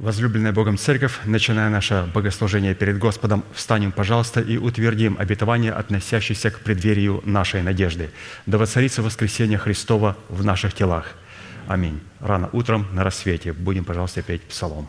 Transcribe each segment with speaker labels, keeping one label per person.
Speaker 1: Возлюбленная Богом Церковь, начиная наше богослужение перед Господом, встанем, пожалуйста, и утвердим обетование, относящееся к преддверию нашей надежды. Да воцарится воскресение Христова в наших телах. Аминь. Рано утром на рассвете будем, пожалуйста, петь псалом.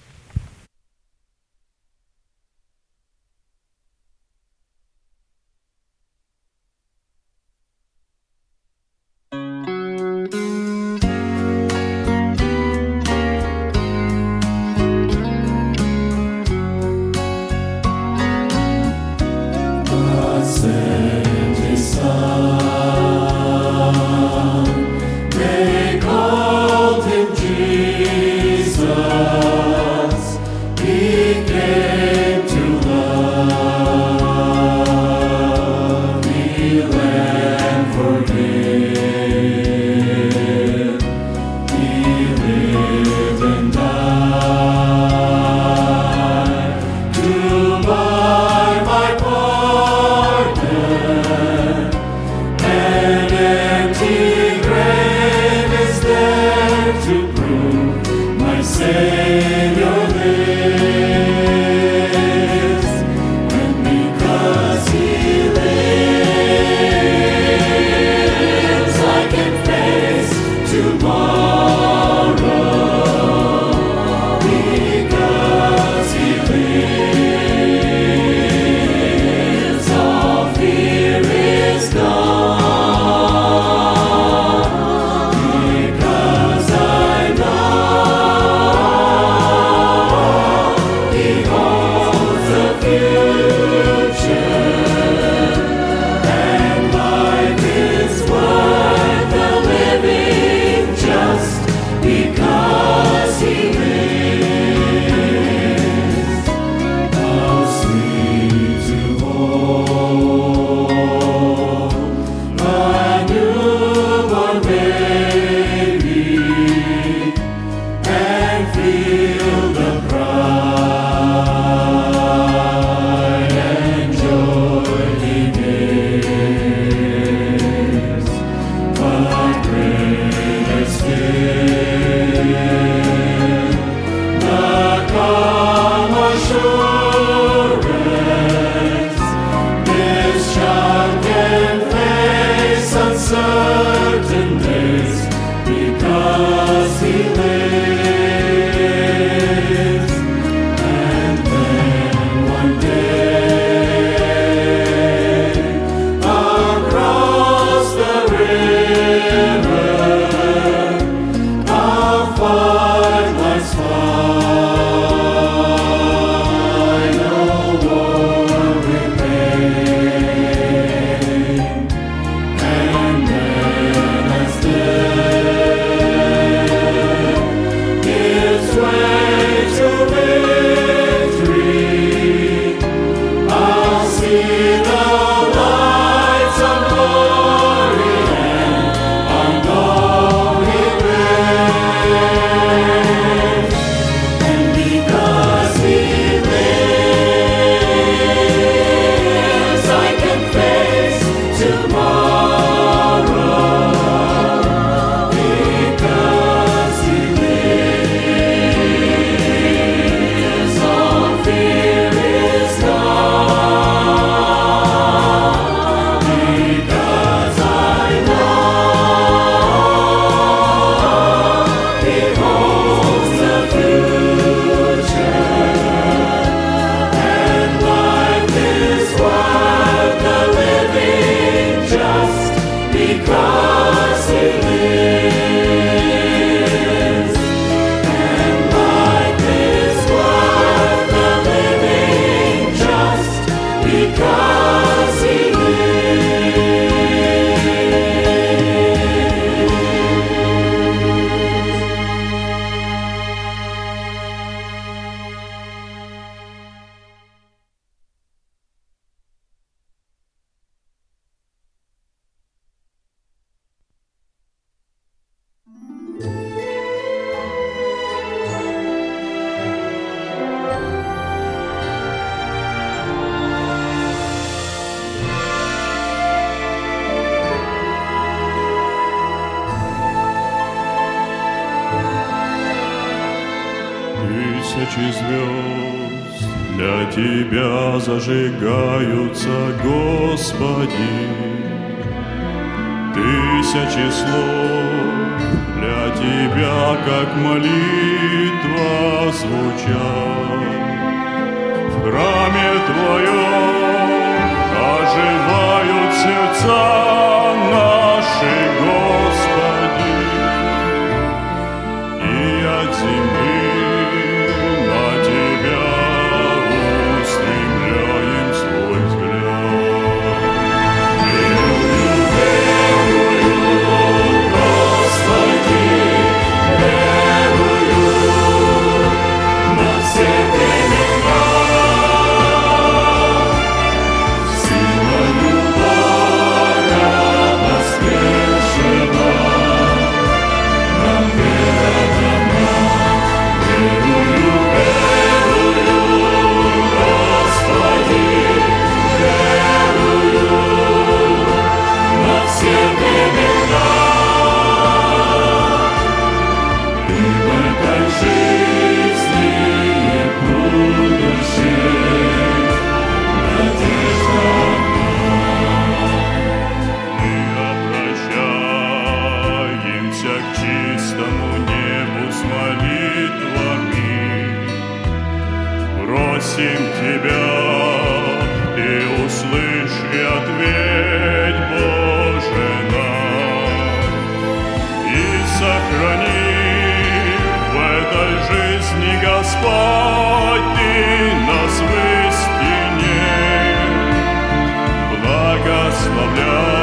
Speaker 2: как молитва звучат. В храме Твоем оживают сердца наши, Господи, и от земли. попросим Тебя, и услышь и ответь, Боже нам, и сохрани в этой жизни, Господь, Ты нас в истине благословляй.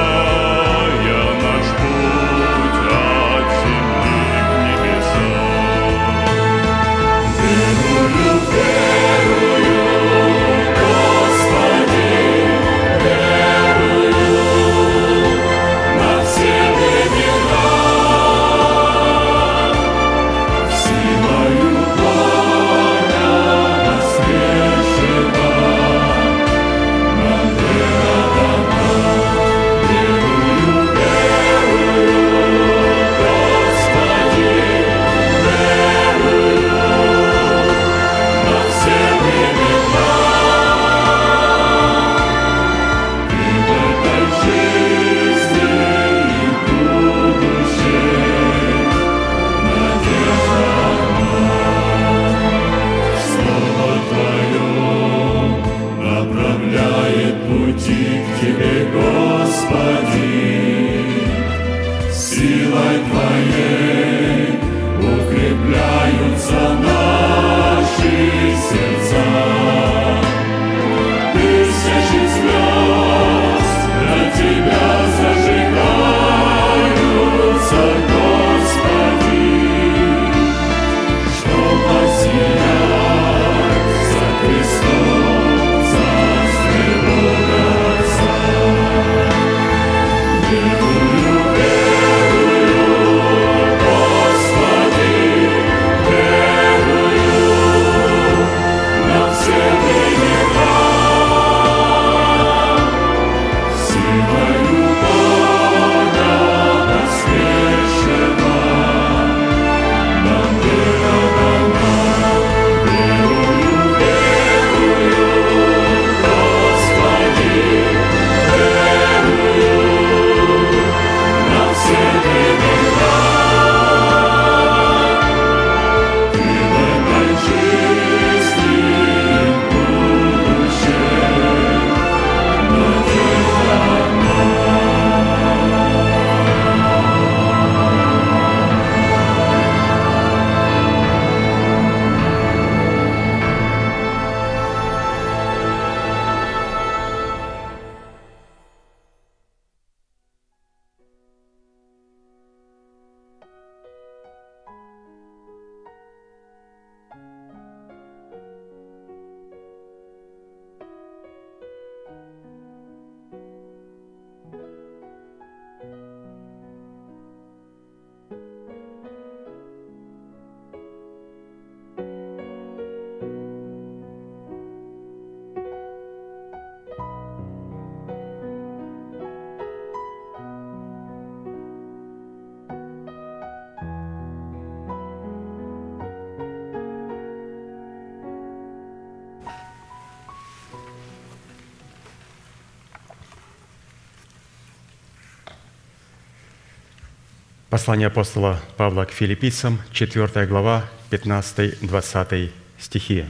Speaker 3: Послание апостола Павла к филиппийцам, 4 глава, 15-20 стихи.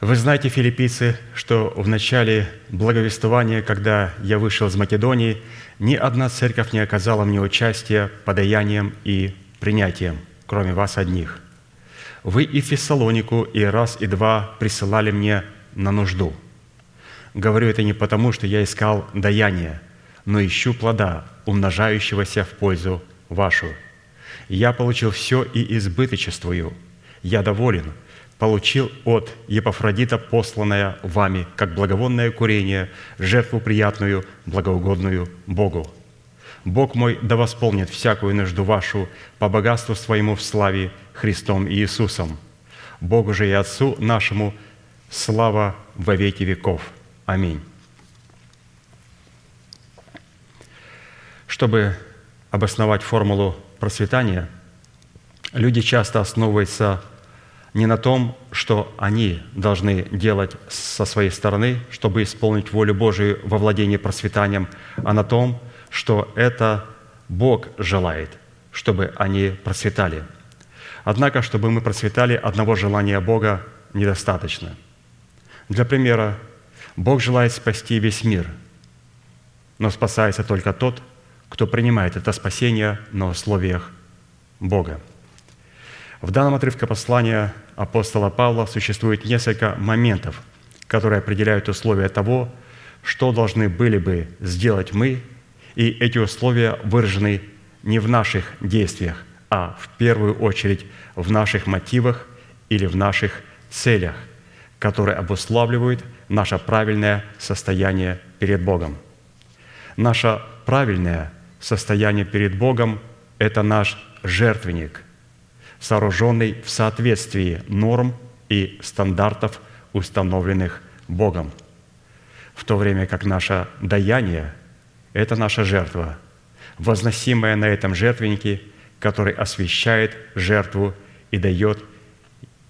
Speaker 3: «Вы знаете, филиппийцы, что в начале благовествования, когда я вышел из Македонии, ни одна церковь не оказала мне участия подаянием и принятием, кроме вас одних. Вы и Фессалонику и раз, и два присылали мне на нужду. Говорю это не потому, что я искал даяние, но ищу плода, умножающегося в пользу вашу. Я получил все и избыточествую. Я доволен, получил от Епафродита посланное вами, как благовонное курение, жертву приятную, благоугодную Богу. Бог мой да восполнит всякую нужду вашу по богатству своему в славе Христом Иисусом. Богу же и Отцу нашему слава во веки веков. Аминь. Чтобы обосновать формулу процветания, люди часто основываются не на том, что они должны делать со своей стороны, чтобы исполнить волю Божию во владении процветанием, а на том, что это Бог желает, чтобы они процветали. Однако, чтобы мы процветали, одного желания Бога недостаточно. Для примера, Бог желает спасти весь мир, но спасается только тот, кто принимает это спасение на условиях Бога. В данном отрывке послания апостола Павла существует несколько моментов, которые определяют условия того, что должны были бы сделать мы, и эти условия выражены не в наших действиях, а в первую очередь в наших мотивах или в наших целях, которые обуславливают наше правильное состояние перед Богом. Наше правильное состояние перед Богом – это наш жертвенник, сооруженный в соответствии норм и стандартов, установленных Богом, в то время как наше даяние – это наша жертва, возносимая на этом жертвеннике, который освещает жертву и дает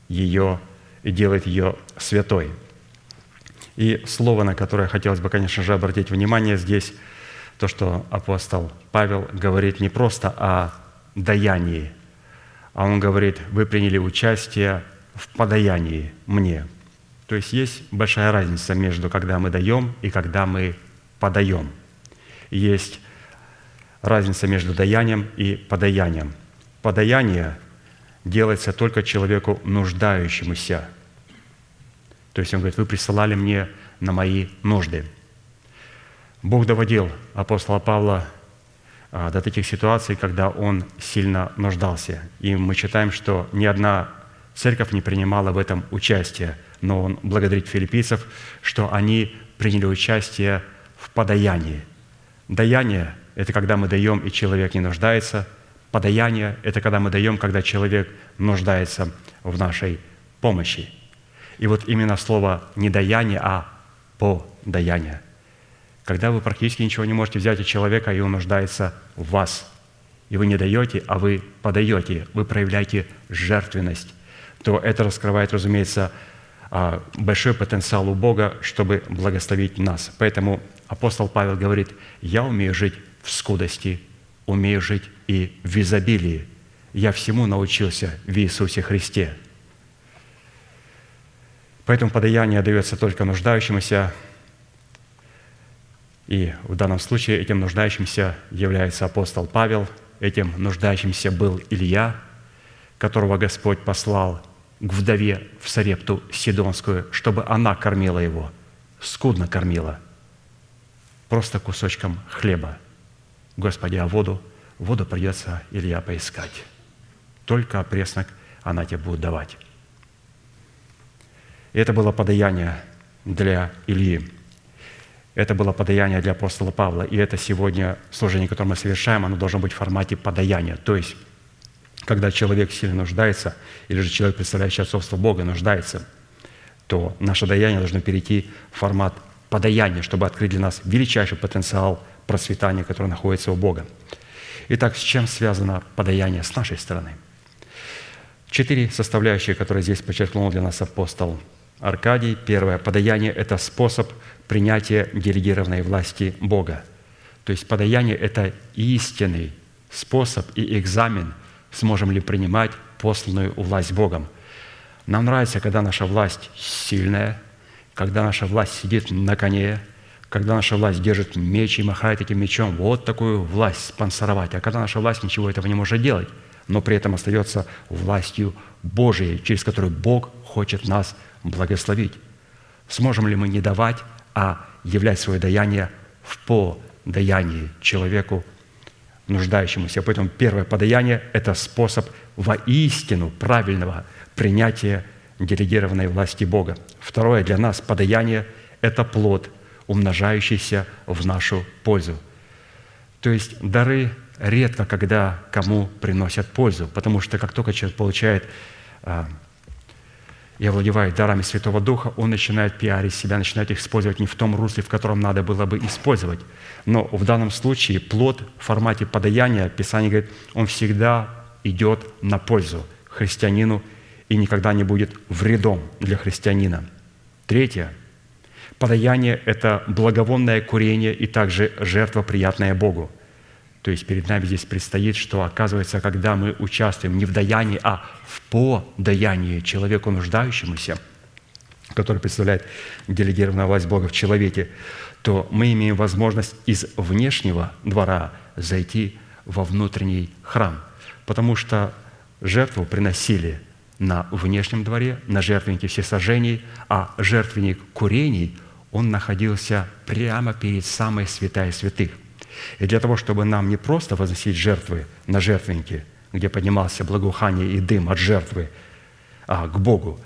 Speaker 3: ее, и делает ее святой. И слово, на которое хотелось бы, конечно же, обратить внимание здесь – то, что апостол Павел говорит не просто о даянии, а он говорит, вы приняли участие в подаянии мне. То есть есть большая разница между когда мы даем и когда мы подаем. Есть разница между даянием и подаянием. Подаяние делается только человеку нуждающемуся. То есть он говорит, вы присылали мне на мои нужды – Бог доводил апостола Павла а, до таких ситуаций, когда он сильно нуждался. И мы читаем, что ни одна церковь не принимала в этом участие, но он благодарит филиппийцев, что они приняли участие в подаянии. Даяние – это когда мы даем, и человек не нуждается. Подаяние – это когда мы даем, когда человек нуждается в нашей помощи. И вот именно слово не даяние, а подаяние – когда вы практически ничего не можете взять от человека, и он нуждается в вас, и вы не даете, а вы подаете, вы проявляете жертвенность, то это раскрывает, разумеется, а, большой потенциал у Бога, чтобы благословить нас. Поэтому апостол Павел говорит, я умею жить в скудости, умею жить и в изобилии. Я всему научился в Иисусе Христе. Поэтому подаяние дается только нуждающемуся, и в данном случае этим нуждающимся является апостол Павел, этим нуждающимся был Илья, которого Господь послал к вдове в Сарепту Сидонскую, чтобы она кормила его, скудно кормила, просто кусочком хлеба. Господи, а воду? Воду придется Илья поискать. Только опреснок она тебе будет давать. Это было подаяние для Ильи. Это было подаяние для апостола Павла, и это сегодня служение, которое мы совершаем, оно должно быть в формате подаяния. То есть, когда человек сильно нуждается, или же человек, представляющий отцовство Бога, нуждается, то наше даяние должно перейти в формат подаяния, чтобы открыть для нас величайший потенциал процветания, который находится у Бога. Итак, с чем связано подаяние с нашей стороны? Четыре составляющие, которые здесь подчеркнул для нас апостол Аркадий. Первое. Подаяние – это способ принятия делегированной власти Бога. То есть подаяние – это истинный способ и экзамен, сможем ли принимать посланную власть Богом. Нам нравится, когда наша власть сильная, когда наша власть сидит на коне, когда наша власть держит меч и махает этим мечом. Вот такую власть спонсоровать. А когда наша власть ничего этого не может делать, но при этом остается властью Божией, через которую Бог хочет нас благословить. Сможем ли мы не давать, а являть свое даяние в подаянии человеку нуждающемуся. Поэтому первое подаяние – это способ воистину правильного принятия делегированной власти Бога. Второе для нас подаяние – это плод, умножающийся в нашу пользу. То есть дары редко когда кому приносят пользу, потому что как только человек получает а, и овладевает дарами Святого Духа, он начинает пиарить себя, начинает их использовать не в том русле, в котором надо было бы использовать. Но в данном случае плод в формате подаяния, Писание говорит, он всегда идет на пользу христианину и никогда не будет вредом для христианина. Третье. Подаяние – это благовонное курение и также жертва, приятная Богу – то есть перед нами здесь предстоит, что оказывается, когда мы участвуем не в даянии, а в подаянии человеку нуждающемуся, который представляет делегированную власть Бога в человеке, то мы имеем возможность из внешнего двора зайти во внутренний храм, потому что жертву приносили на внешнем дворе, на жертвеннике всесожжений, а жертвенник курений, он находился прямо перед самой святая святых – и для того, чтобы нам не просто возносить жертвы на жертвеннике, где поднимался благоухание и дым от жертвы, а к Богу,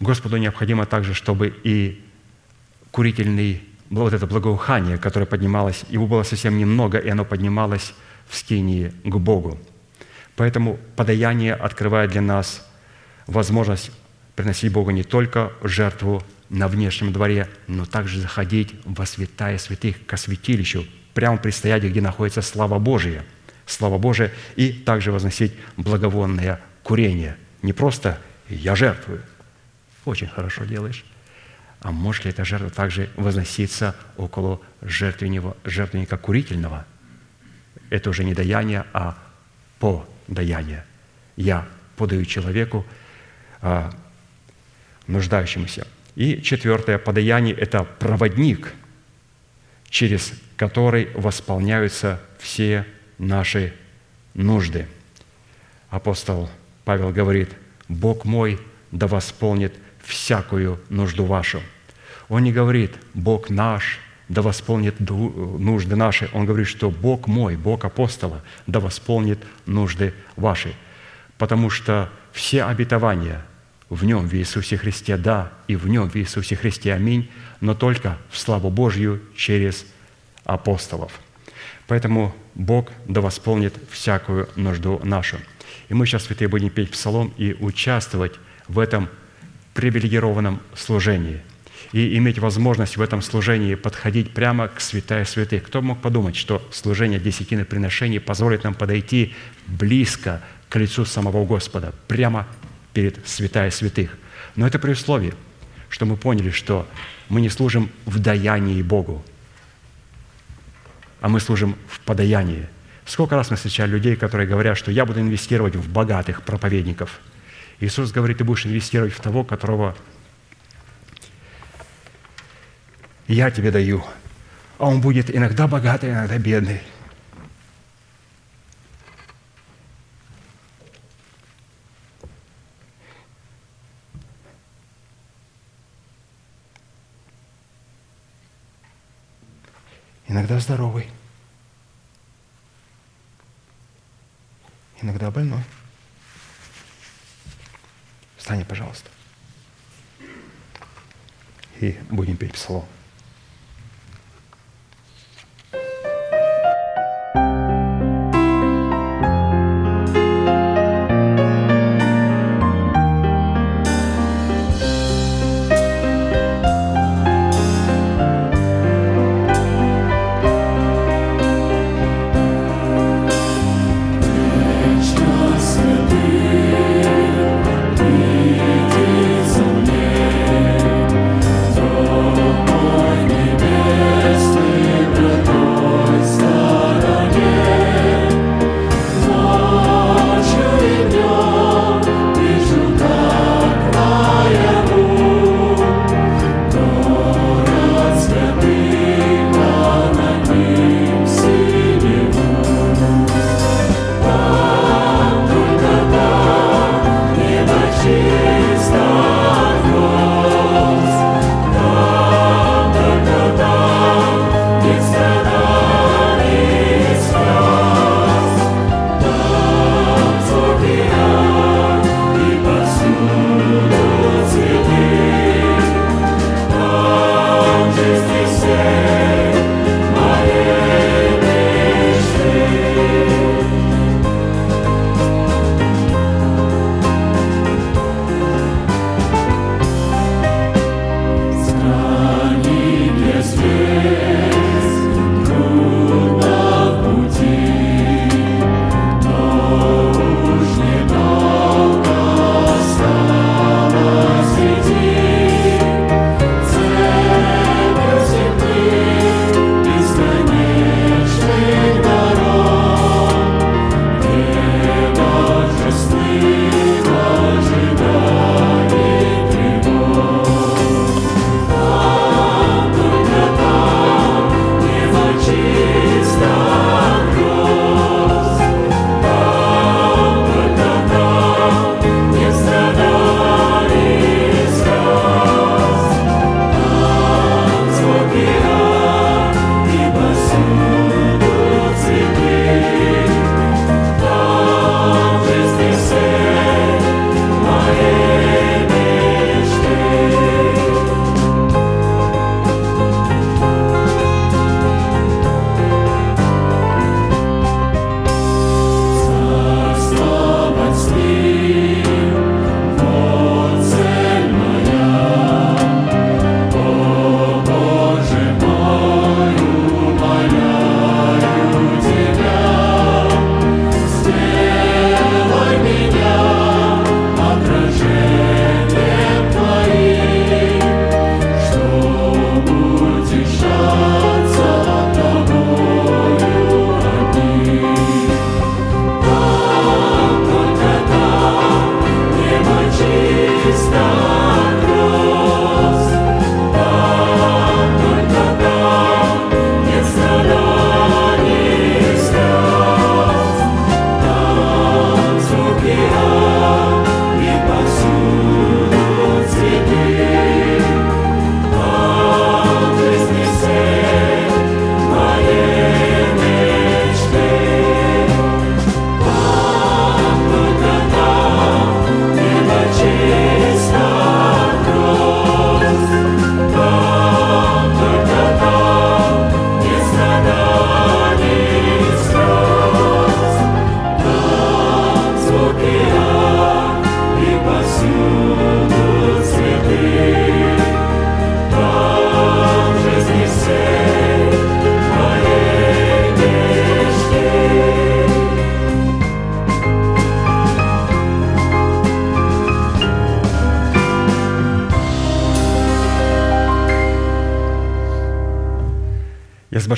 Speaker 3: Господу необходимо также, чтобы и курительный, вот это благоухание, которое поднималось, его было совсем немного, и оно поднималось в скинии к Богу. Поэтому подаяние открывает для нас возможность приносить Богу не только жертву на внешнем дворе, но также заходить во святая святых, к святилищу, прямо предстоять, где находится слава Божия. Слава Божия, и также возносить благовонное курение. Не просто «я жертвую». Очень хорошо делаешь. А может ли эта жертва также возноситься около жертвенника, жертвенника курительного? Это уже не даяние, а подаяние. Я подаю человеку, а, нуждающемуся. И четвертое подаяние – это проводник, через которой восполняются все наши нужды. Апостол Павел говорит, «Бог мой да восполнит всякую нужду вашу». Он не говорит, «Бог наш да восполнит нужды наши». Он говорит, что «Бог мой, Бог апостола, да восполнит нужды ваши». Потому что все обетования в Нем, в Иисусе Христе, да, и в Нем, в Иисусе Христе, аминь, но только в славу Божью через апостолов. Поэтому Бог да восполнит всякую нужду нашу. И мы сейчас, святые, будем петь псалом и участвовать в этом привилегированном служении и иметь возможность в этом служении подходить прямо к святая святых. Кто мог подумать, что служение десятины приношений позволит нам подойти близко к лицу самого Господа, прямо перед святая святых? Но это при условии, что мы поняли, что мы не служим в даянии Богу, а мы служим в подаянии. Сколько раз мы встречали людей, которые говорят, что я буду инвестировать в богатых проповедников. Иисус говорит, ты будешь инвестировать в того, которого я тебе даю. А он будет иногда богатый, иногда бедный. Иногда здоровый, иногда больной. Встань, пожалуйста. И будем петь псалом.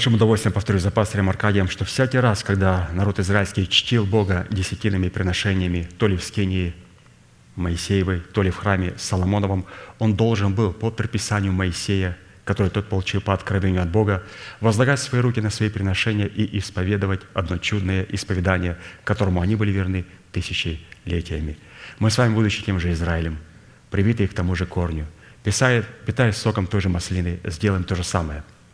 Speaker 1: Большим удовольствием повторю за пастырем Аркадием, что всякий раз, когда народ израильский чтил Бога десятинными приношениями, то ли в скинии Моисеевой, то ли в храме Соломоновом, он должен был по предписанию Моисея, который тот получил по откровению от Бога, возлагать свои руки на свои приношения и исповедовать одно чудное исповедание, которому они были верны тысячелетиями. Мы с вами, будучи тем же Израилем, привитые к тому же корню, питаясь соком той же маслины, сделаем то же самое –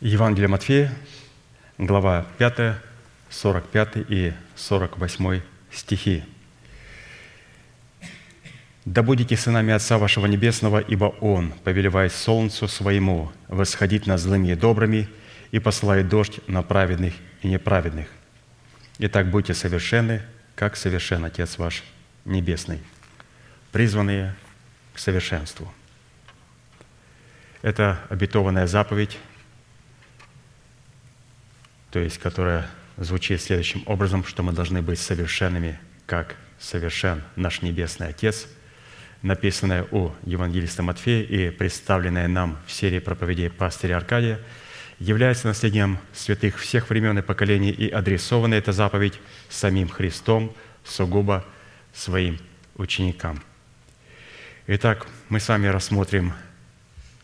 Speaker 3: Евангелие Матфея, глава 5, 45 и 48 стихи. «Да будете сынами Отца вашего Небесного, ибо Он, повелевает солнцу своему, восходить над злыми и добрыми, и посылает дождь на праведных и неправедных. Итак, будьте совершенны, как совершен Отец ваш Небесный, призванные к совершенству». Это обетованная заповедь, то есть которая звучит следующим образом, что мы должны быть совершенными, как совершен наш Небесный Отец, написанное у евангелиста Матфея и представленное нам в серии проповедей пастыря Аркадия, является наследием святых всех времен и поколений, и адресована эта заповедь самим Христом сугубо своим ученикам. Итак, мы с вами рассмотрим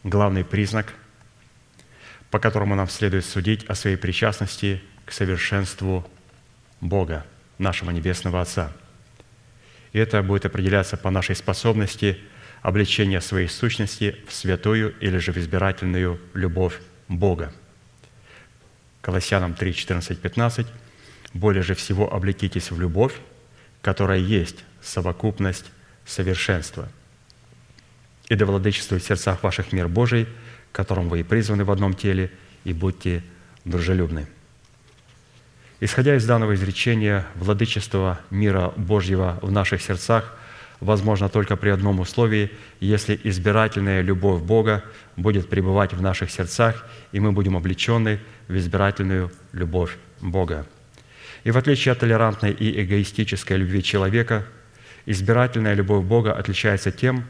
Speaker 3: главный признак – по которому нам следует судить о своей причастности к совершенству Бога, нашего Небесного Отца. И это будет определяться по нашей способности обличения своей сущности в святую или же в избирательную любовь Бога. Колоссянам 3, 14, 15. «Более же всего облекитесь в любовь, которая есть совокупность совершенства. И да владычествует в сердцах ваших мир Божий – которым вы и призваны в одном теле, и будьте дружелюбны». Исходя из данного изречения, владычество мира Божьего в наших сердцах возможно только при одном условии, если избирательная любовь Бога будет пребывать в наших сердцах, и мы будем облечены в избирательную любовь Бога. И в отличие от толерантной и эгоистической любви человека, избирательная любовь Бога отличается тем,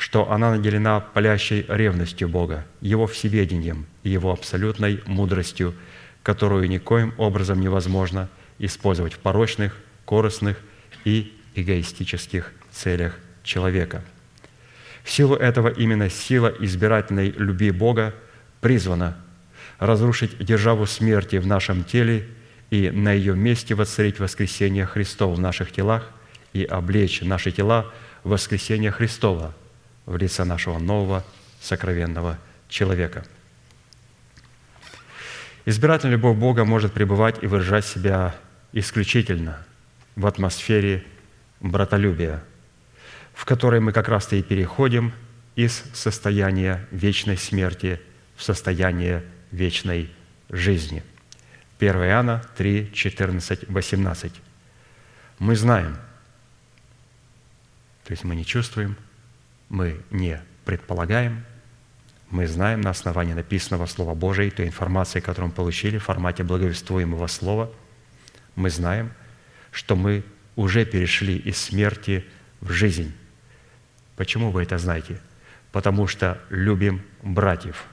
Speaker 3: что она наделена палящей ревностью Бога, Его всеведением и Его абсолютной мудростью, которую никоим образом невозможно использовать в порочных, корыстных и эгоистических целях человека. В силу этого именно сила избирательной любви Бога призвана разрушить державу смерти в нашем теле и на ее месте воцарить воскресение Христова в наших телах и облечь наши тела в воскресение Христова – в лице нашего нового сокровенного человека. Избирательная любовь Бога может пребывать и выражать себя исключительно в атмосфере братолюбия, в которой мы как раз-то и переходим из состояния вечной смерти в состояние вечной жизни. 1 Иоанна 3, 14, 18. Мы знаем, то есть мы не чувствуем, мы не предполагаем, мы знаем на основании написанного Слова Божия, той информации, которую мы получили в формате благовествуемого Слова, мы знаем, что мы уже перешли из смерти в жизнь. Почему вы это знаете? Потому что любим братьев.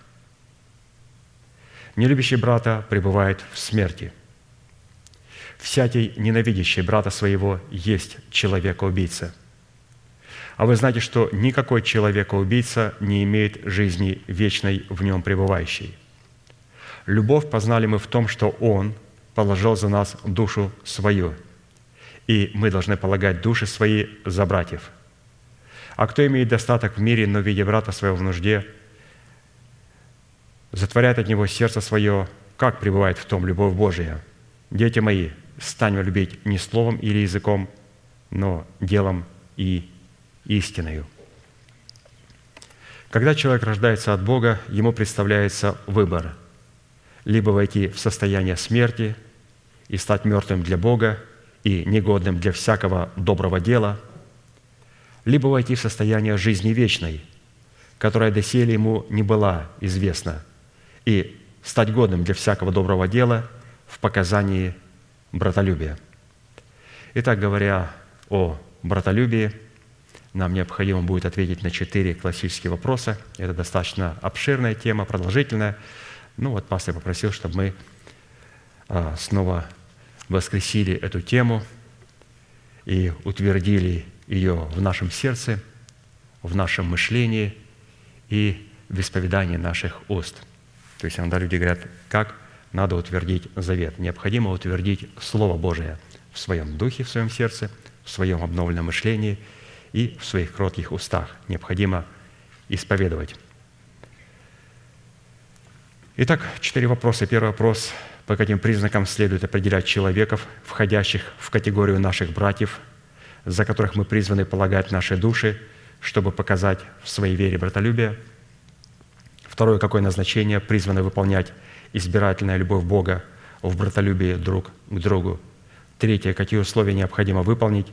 Speaker 3: Нелюбящий брата пребывает в смерти. Всякий ненавидящий брата своего есть человека-убийца – А вы знаете, что никакой человека-убийца не имеет жизни вечной в нем пребывающей. Любовь познали мы в том, что Он положил за нас душу свою, и мы должны полагать души свои за братьев. А кто имеет достаток в мире, но видя брата своего в нужде, затворяет от него сердце свое, как пребывает в том любовь Божия. Дети мои, станем любить не словом или языком, но делом и истиною. Когда человек рождается от Бога, ему представляется выбор – либо войти в состояние смерти и стать мертвым для Бога и негодным для всякого доброго дела, либо войти в состояние жизни вечной, которая доселе ему не была известна, и стать годным для всякого доброго дела в показании братолюбия. Итак, говоря о братолюбии, нам необходимо будет ответить на четыре классические вопроса. Это достаточно обширная тема, продолжительная. Ну вот пастор попросил, чтобы мы а, снова воскресили эту тему и утвердили ее в нашем сердце, в нашем мышлении и в исповедании наших уст. То есть иногда люди говорят, как надо утвердить завет. Необходимо утвердить Слово Божие в своем духе, в своем сердце, в своем обновленном мышлении и в своих кротких устах. Необходимо исповедовать. Итак, четыре вопроса. Первый вопрос. По каким признакам следует определять человеков, входящих в категорию наших братьев, за которых мы призваны полагать наши души, чтобы показать в своей вере братолюбие? Второе. Какое назначение призваны выполнять избирательная любовь Бога в братолюбии друг к другу? Третье. Какие условия необходимо выполнить,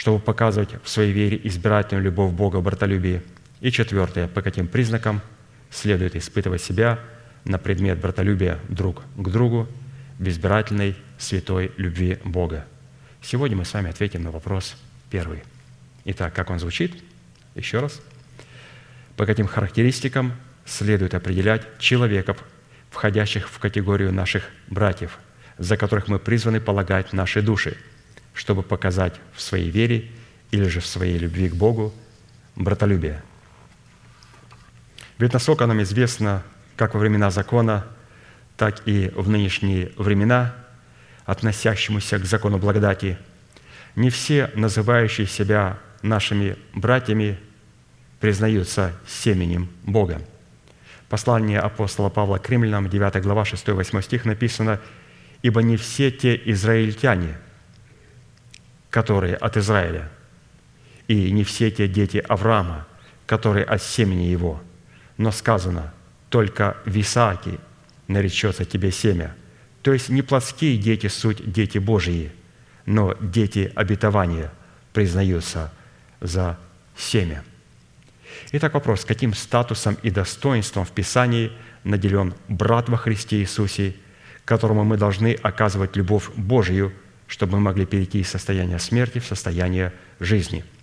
Speaker 3: чтобы показывать в своей вере избирательную любовь Бога в братолюбии? И четвертое. По каким признакам – следует испытывать себя на предмет братолюбия друг к другу в избирательной святой любви Бога. Сегодня мы с вами ответим на вопрос первый. Итак, как он звучит? Еще раз. По каким характеристикам следует определять человеков, входящих в категорию наших братьев, за которых мы призваны полагать наши души, чтобы показать в своей вере или же в своей любви к Богу братолюбие – ведь насколько нам известно, как во времена закона, так и в нынешние времена, относящемуся к закону благодати, не все называющие себя нашими братьями признаются семенем Бога. Послание апостола Павла к римлянам, 9 глава, 6-8 стих написано, «Ибо не все те израильтяне, которые от Израиля, и не все те дети Авраама, которые от семени его, но сказано, только в Исааке наречется тебе семя. То есть не плотские дети суть дети Божьи, но дети обетования признаются за семя. Итак, вопрос, каким статусом и достоинством в Писании наделен брат во Христе Иисусе, которому мы должны оказывать любовь Божию, чтобы мы могли перейти из состояния смерти в состояние жизни –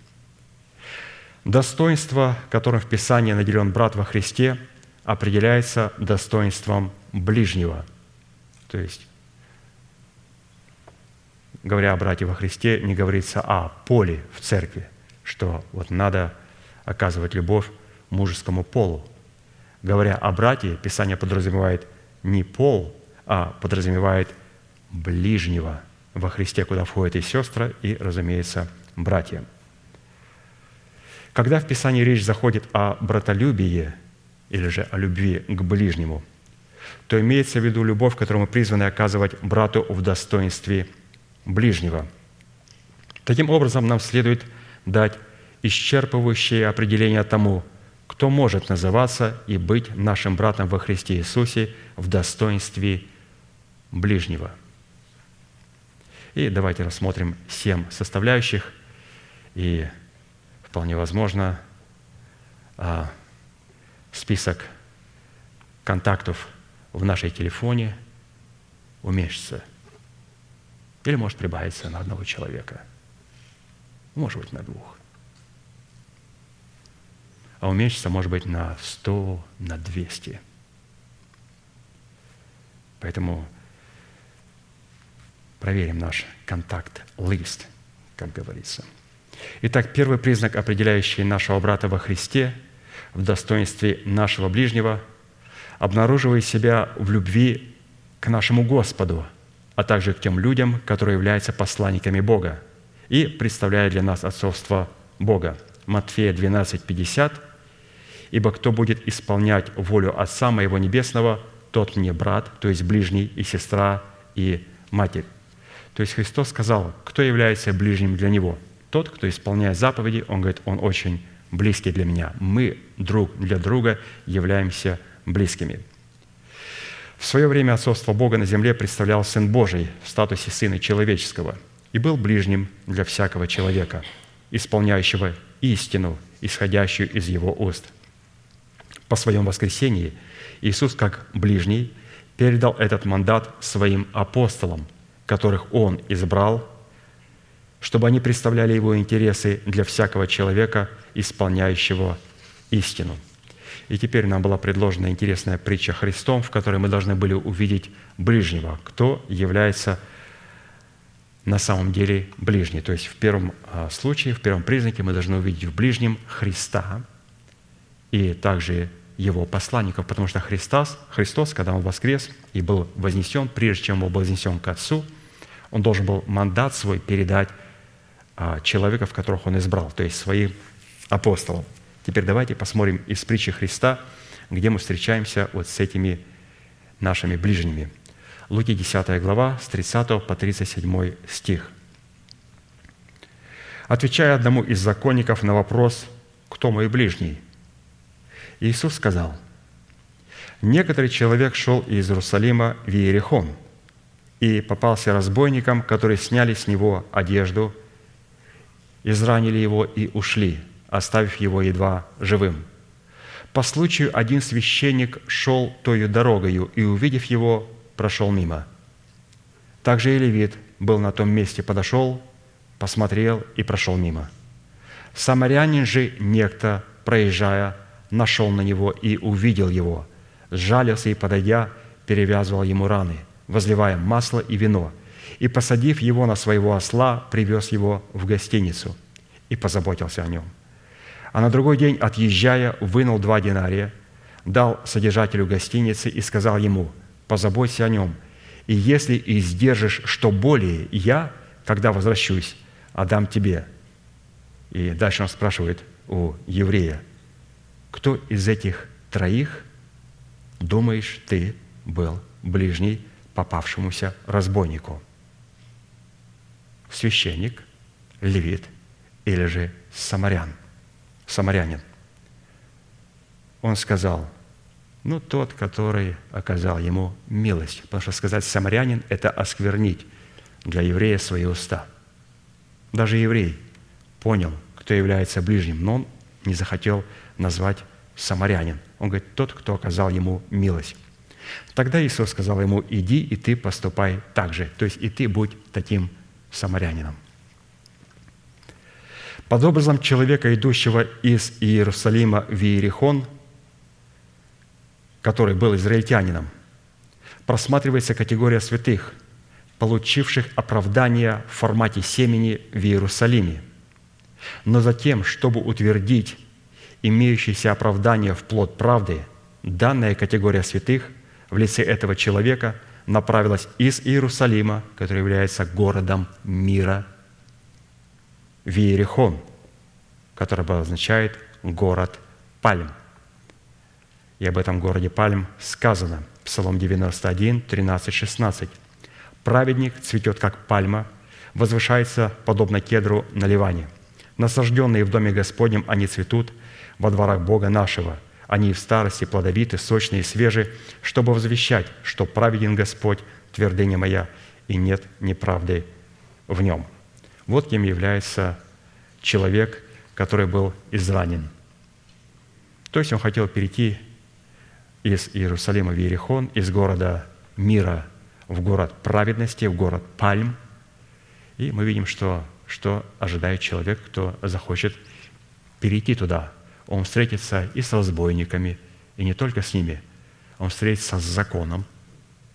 Speaker 3: Достоинство, которым в Писании наделен брат во Христе, определяется достоинством ближнего. То есть, говоря о брате во Христе, не говорится о поле в церкви, что вот надо оказывать любовь мужескому полу. Говоря о брате, Писание подразумевает не пол, а подразумевает ближнего во Христе, куда входят и сестры, и, разумеется, братья – когда в Писании речь заходит о братолюбии или же о любви к ближнему, то имеется в виду любовь, которую мы призваны оказывать брату в достоинстве ближнего. Таким образом, нам следует дать исчерпывающее определение тому, кто может называться и быть нашим братом во Христе Иисусе в достоинстве ближнего. И давайте рассмотрим семь составляющих и вполне возможно, а, список контактов в нашей телефоне уменьшится. Или может прибавиться на одного человека. Может быть, на двух. А уменьшится, может быть, на 100, на 200. Поэтому проверим наш контакт-лист, как говорится – Итак, первый признак, определяющий нашего брата во Христе в достоинстве нашего ближнего, обнаруживает себя в любви к нашему Господу, а также к тем людям, которые являются посланниками Бога и представляют для нас отцовство Бога. Матфея 12, 50. «Ибо кто будет исполнять волю Отца Моего Небесного, тот мне брат, то есть ближний и сестра и матерь». То есть Христос сказал, кто является ближним для Него. Тот, кто исполняет заповеди, Он говорит, Он очень близкий для меня. Мы друг для друга являемся близкими. В свое время отцовство Бога на земле представлял Сын Божий в статусе Сына Человеческого и был ближним для всякого человека, исполняющего истину, исходящую из Его уст. По своем воскресении Иисус, как ближний, передал этот мандат своим апостолам, которых Он избрал, чтобы они представляли Его интересы для всякого человека, исполняющего истину – и теперь нам была предложена интересная притча Христом, в которой мы должны были увидеть ближнего, кто является на самом деле ближний. То есть в первом а, случае, в первом признаке мы должны увидеть в ближнем Христа и также его посланников, потому что Христос, Христос, когда Он воскрес и был вознесен, прежде чем Он был вознесен к Отцу, Он должен был мандат свой передать а, человеков, которых Он избрал, то есть своим апостолам – Теперь давайте посмотрим из притчи Христа, где мы встречаемся вот с этими нашими ближними. Луки 10 глава, с 30 по 37 стих. Отвечая одному из законников на вопрос «Кто мой ближний?», Иисус сказал, «Некоторый человек шел из Иерусалима в Иерихон и попался разбойникам, которые сняли с него одежду, изранили его и ушли – оставив его едва живым. По случаю один священник шел тою дорогою и, увидев его, прошел мимо. Также и левит был на том месте, подошел, посмотрел и прошел мимо. Самарянин же некто, проезжая, нашел на него и увидел его, сжалился и, подойдя, перевязывал ему раны, возливая масло и вино, и, посадив его на своего осла, привез его в гостиницу и позаботился о нем а на другой день, отъезжая, вынул два динария, дал содержателю гостиницы и сказал ему, позаботься о нем, и если издержишь что более, я, когда возвращусь, отдам тебе». И дальше он спрашивает у еврея, кто из этих троих, думаешь, ты был ближний попавшемуся разбойнику? Священник, левит или же самарян – самарянин. Он сказал, ну, тот, который оказал ему милость. Потому что сказать «самарянин» – это осквернить для еврея свои уста. Даже еврей понял, кто является ближним, но он не захотел назвать самарянин. Он говорит, тот, кто оказал ему милость. Тогда Иисус сказал ему, иди и ты поступай так же. То есть и ты будь таким самарянином. Под образом человека, идущего из Иерусалима в Иерихон, который был израильтянином, просматривается категория святых, получивших оправдание в формате семени в Иерусалиме. Но затем, чтобы утвердить имеющееся оправдание в плод правды, данная категория святых в лице этого человека направилась из Иерусалима, который является городом мира – в Иерихон, который обозначает город Пальм. И об этом городе Пальм сказано, Псалом 91, 13, 16. «Праведник цветет, как пальма, возвышается, подобно кедру на Ливане. Насажденные в доме Господнем они цветут во дворах Бога нашего. Они в старости плодовиты, сочные и свежие, чтобы возвещать, что праведен Господь, твердыня моя, и нет неправды в нем». Вот кем является человек, который был изранен. То есть он хотел перейти из Иерусалима в Иерихон, из города мира в город праведности, в город Пальм. И мы видим, что, что ожидает человек, кто захочет перейти туда. Он встретится и с разбойниками, и не только с ними. Он встретится с законом,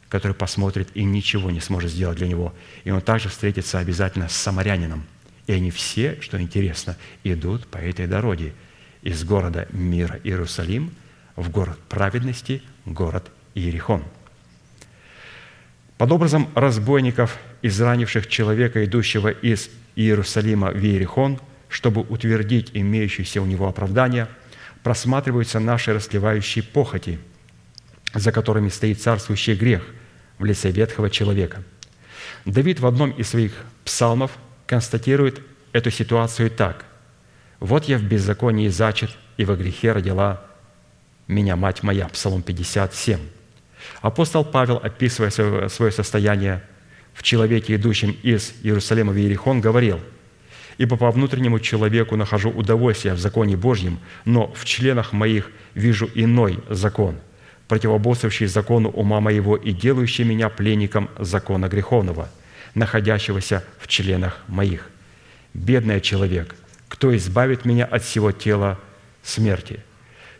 Speaker 3: который посмотрит и ничего не сможет сделать для него. И он также встретится обязательно с самарянином. И они все, что интересно, идут по этой дороге из города мира Иерусалим в город праведности, город Иерихон. Под образом разбойников, изранивших человека, идущего из Иерусалима в Иерихон, чтобы утвердить имеющееся у него оправдание, просматриваются наши расливающие похоти, за которыми стоит царствующий грех в лице ветхого человека. Давид в одном из своих псалмов констатирует эту ситуацию так. «Вот я в беззаконии зачат, и во грехе родила меня мать моя». Псалом 57. Апостол Павел, описывая свое состояние в человеке, идущем из Иерусалима в Иерихон, говорил, «Ибо по внутреннему человеку нахожу удовольствие в законе Божьем, но в членах моих вижу иной закон, противоборствующий закону ума моего и делающий меня пленником закона греховного, находящегося в членах моих. Бедный человек, кто избавит меня от всего тела смерти?»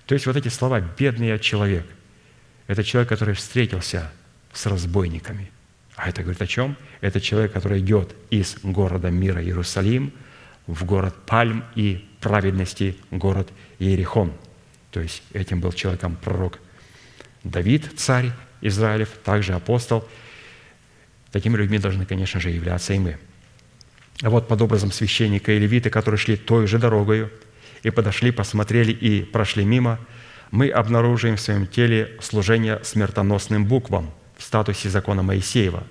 Speaker 3: То есть вот эти слова «бедный человек» – это человек, который встретился с разбойниками – а это говорит о чем? Это человек, который идет из города мира Иерусалим в город Пальм и праведности город Иерихон. То есть этим был человеком пророк Давид, царь Израилев, также апостол. Такими людьми должны, конечно же, являться и мы. А вот под образом священника и левиты, которые шли той же дорогою и подошли, посмотрели и прошли мимо, мы обнаруживаем в своем теле служение смертоносным буквам – в статусе закона Моисеева,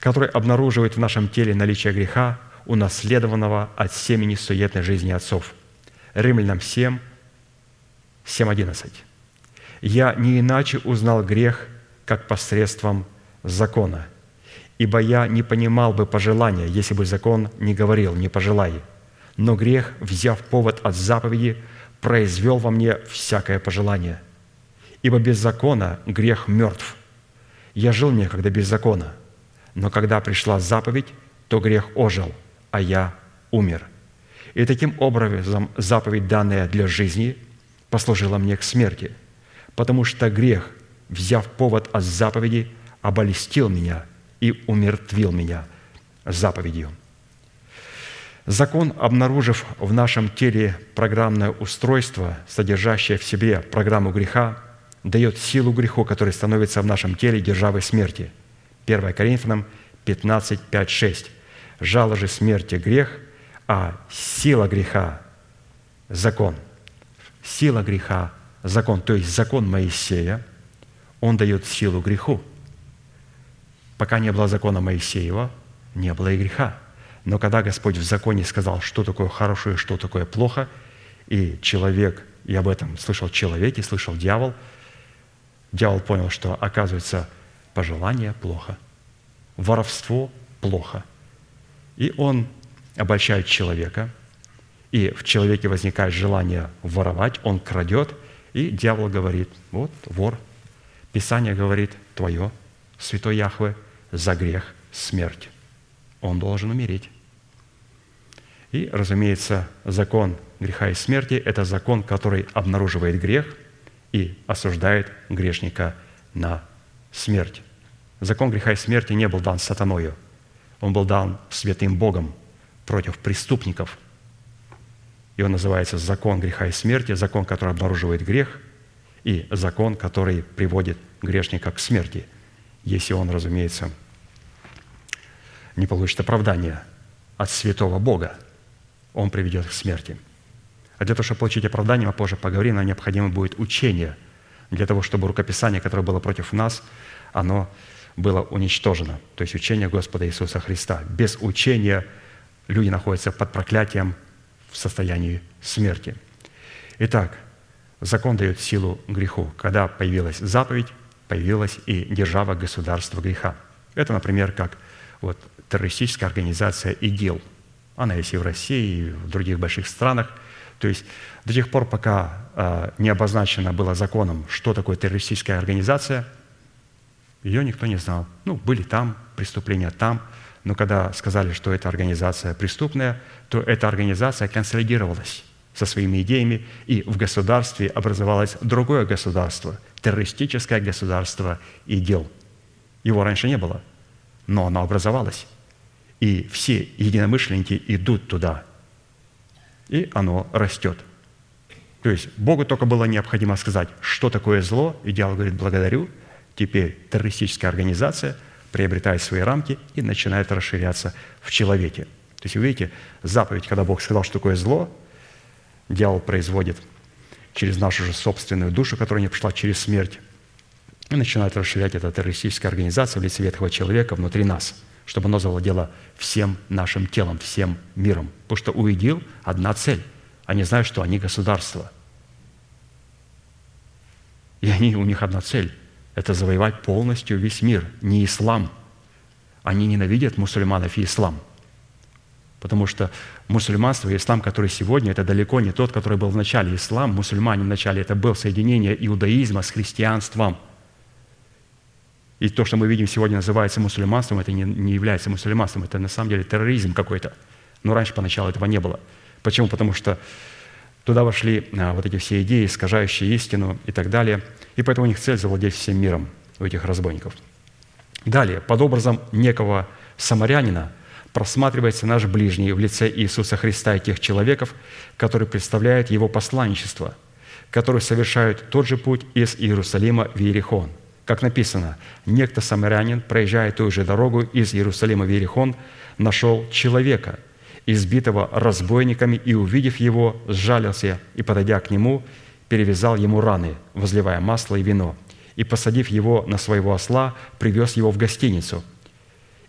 Speaker 3: который обнаруживает в нашем теле наличие греха, унаследованного от семени суетной жизни отцов. Римлянам 7, 7.11. «Я не иначе узнал грех, как посредством закона, ибо я не понимал бы пожелания, если бы закон не говорил «не пожелай». Но грех, взяв повод от заповеди, произвел во мне всякое пожелание. Ибо без закона грех мертв, я жил некогда без закона, но когда пришла заповедь, то грех ожил, а я умер. И таким образом заповедь, данная для жизни, послужила мне к смерти, потому что грех, взяв повод от заповеди, обольстил меня и умертвил меня заповедью. Закон, обнаружив в нашем теле программное устройство, содержащее в себе программу греха, дает силу греху, который становится в нашем теле державой смерти. 1 Коринфянам 15, 5, 6. «Жало же смерти – грех, а сила греха – закон». Сила греха – закон, то есть закон Моисея, он дает силу греху. Пока не было закона Моисеева, не было и греха. Но когда Господь в законе сказал, что такое хорошее, что такое плохо, и человек, и об этом слышал человек, и слышал дьявол – Дьявол понял, что, оказывается, пожелание плохо, воровство плохо. И он обольщает человека, и в человеке возникает желание воровать, он крадет, и дьявол говорит, вот вор. Писание говорит, твое, святой Яхве, за грех смерть. Он должен умереть. И, разумеется, закон греха и смерти – это закон, который обнаруживает грех – и осуждает грешника на смерть. Закон греха и смерти не был дан сатаною. Он был дан святым Богом против преступников. И он называется закон греха и смерти, закон, который обнаруживает грех, и закон, который приводит грешника к смерти, если он, разумеется, не получит оправдания от святого Бога, он приведет к смерти – а для того, чтобы получить оправдание, мы позже поговорим, нам необходимо будет учение для того, чтобы рукописание, которое было против нас, оно было уничтожено. То есть учение Господа Иисуса Христа. Без учения люди находятся под проклятием в состоянии смерти. Итак, закон дает силу греху. Когда появилась заповедь, появилась и держава государства греха. Это, например, как вот террористическая организация ИГИЛ. Она есть и в России, и в других больших странах – то есть до тех пор, пока а, не обозначено было законом, что такое террористическая организация, ее никто не знал. Ну, были там преступления там, но когда сказали, что эта организация преступная, то эта организация консолидировалась со своими идеями, и в государстве образовалось другое государство, террористическое государство ИГИЛ. Его раньше не было, но оно образовалось. и все единомышленники идут туда, и оно растет. То есть Богу только было необходимо сказать, что такое зло, и дьявол говорит, благодарю, теперь террористическая организация приобретает свои рамки и начинает расширяться в человеке. То есть вы видите, заповедь, когда Бог сказал, что такое зло, дьявол производит через нашу же собственную душу, которая не пришла через смерть, и начинает расширять эта террористическая организация в лице ветхого человека внутри нас, чтобы оно завладело всем нашим телом, всем миром. Потому что у идил одна цель. Они знают, что они государство. И они, у них одна цель – это завоевать полностью весь мир, не ислам. Они ненавидят мусульманов и ислам. Потому что мусульманство и ислам, который сегодня, это далеко не тот, который был в начале. Ислам, мусульмане в начале, это был соединение иудаизма с христианством – и то, что мы видим сегодня называется мусульманством, это не, не является мусульманством, это на самом деле терроризм какой-то. Но раньше поначалу этого не было. Почему? Потому что туда вошли а, вот эти все идеи, искажающие истину и так далее. И поэтому у них цель завладеть всем миром у этих разбойников. Далее, под образом некого самарянина просматривается наш ближний в лице Иисуса Христа и тех человеков, которые представляют Его посланничество, которые совершают тот же путь из Иерусалима в Иерихон – как написано, некто самарянин, проезжая ту же дорогу из Иерусалима в Иерихон, нашел человека, избитого разбойниками, и, увидев его, сжалился и, подойдя к нему, перевязал ему раны, возливая масло и вино, и, посадив его на своего осла, привез его в гостиницу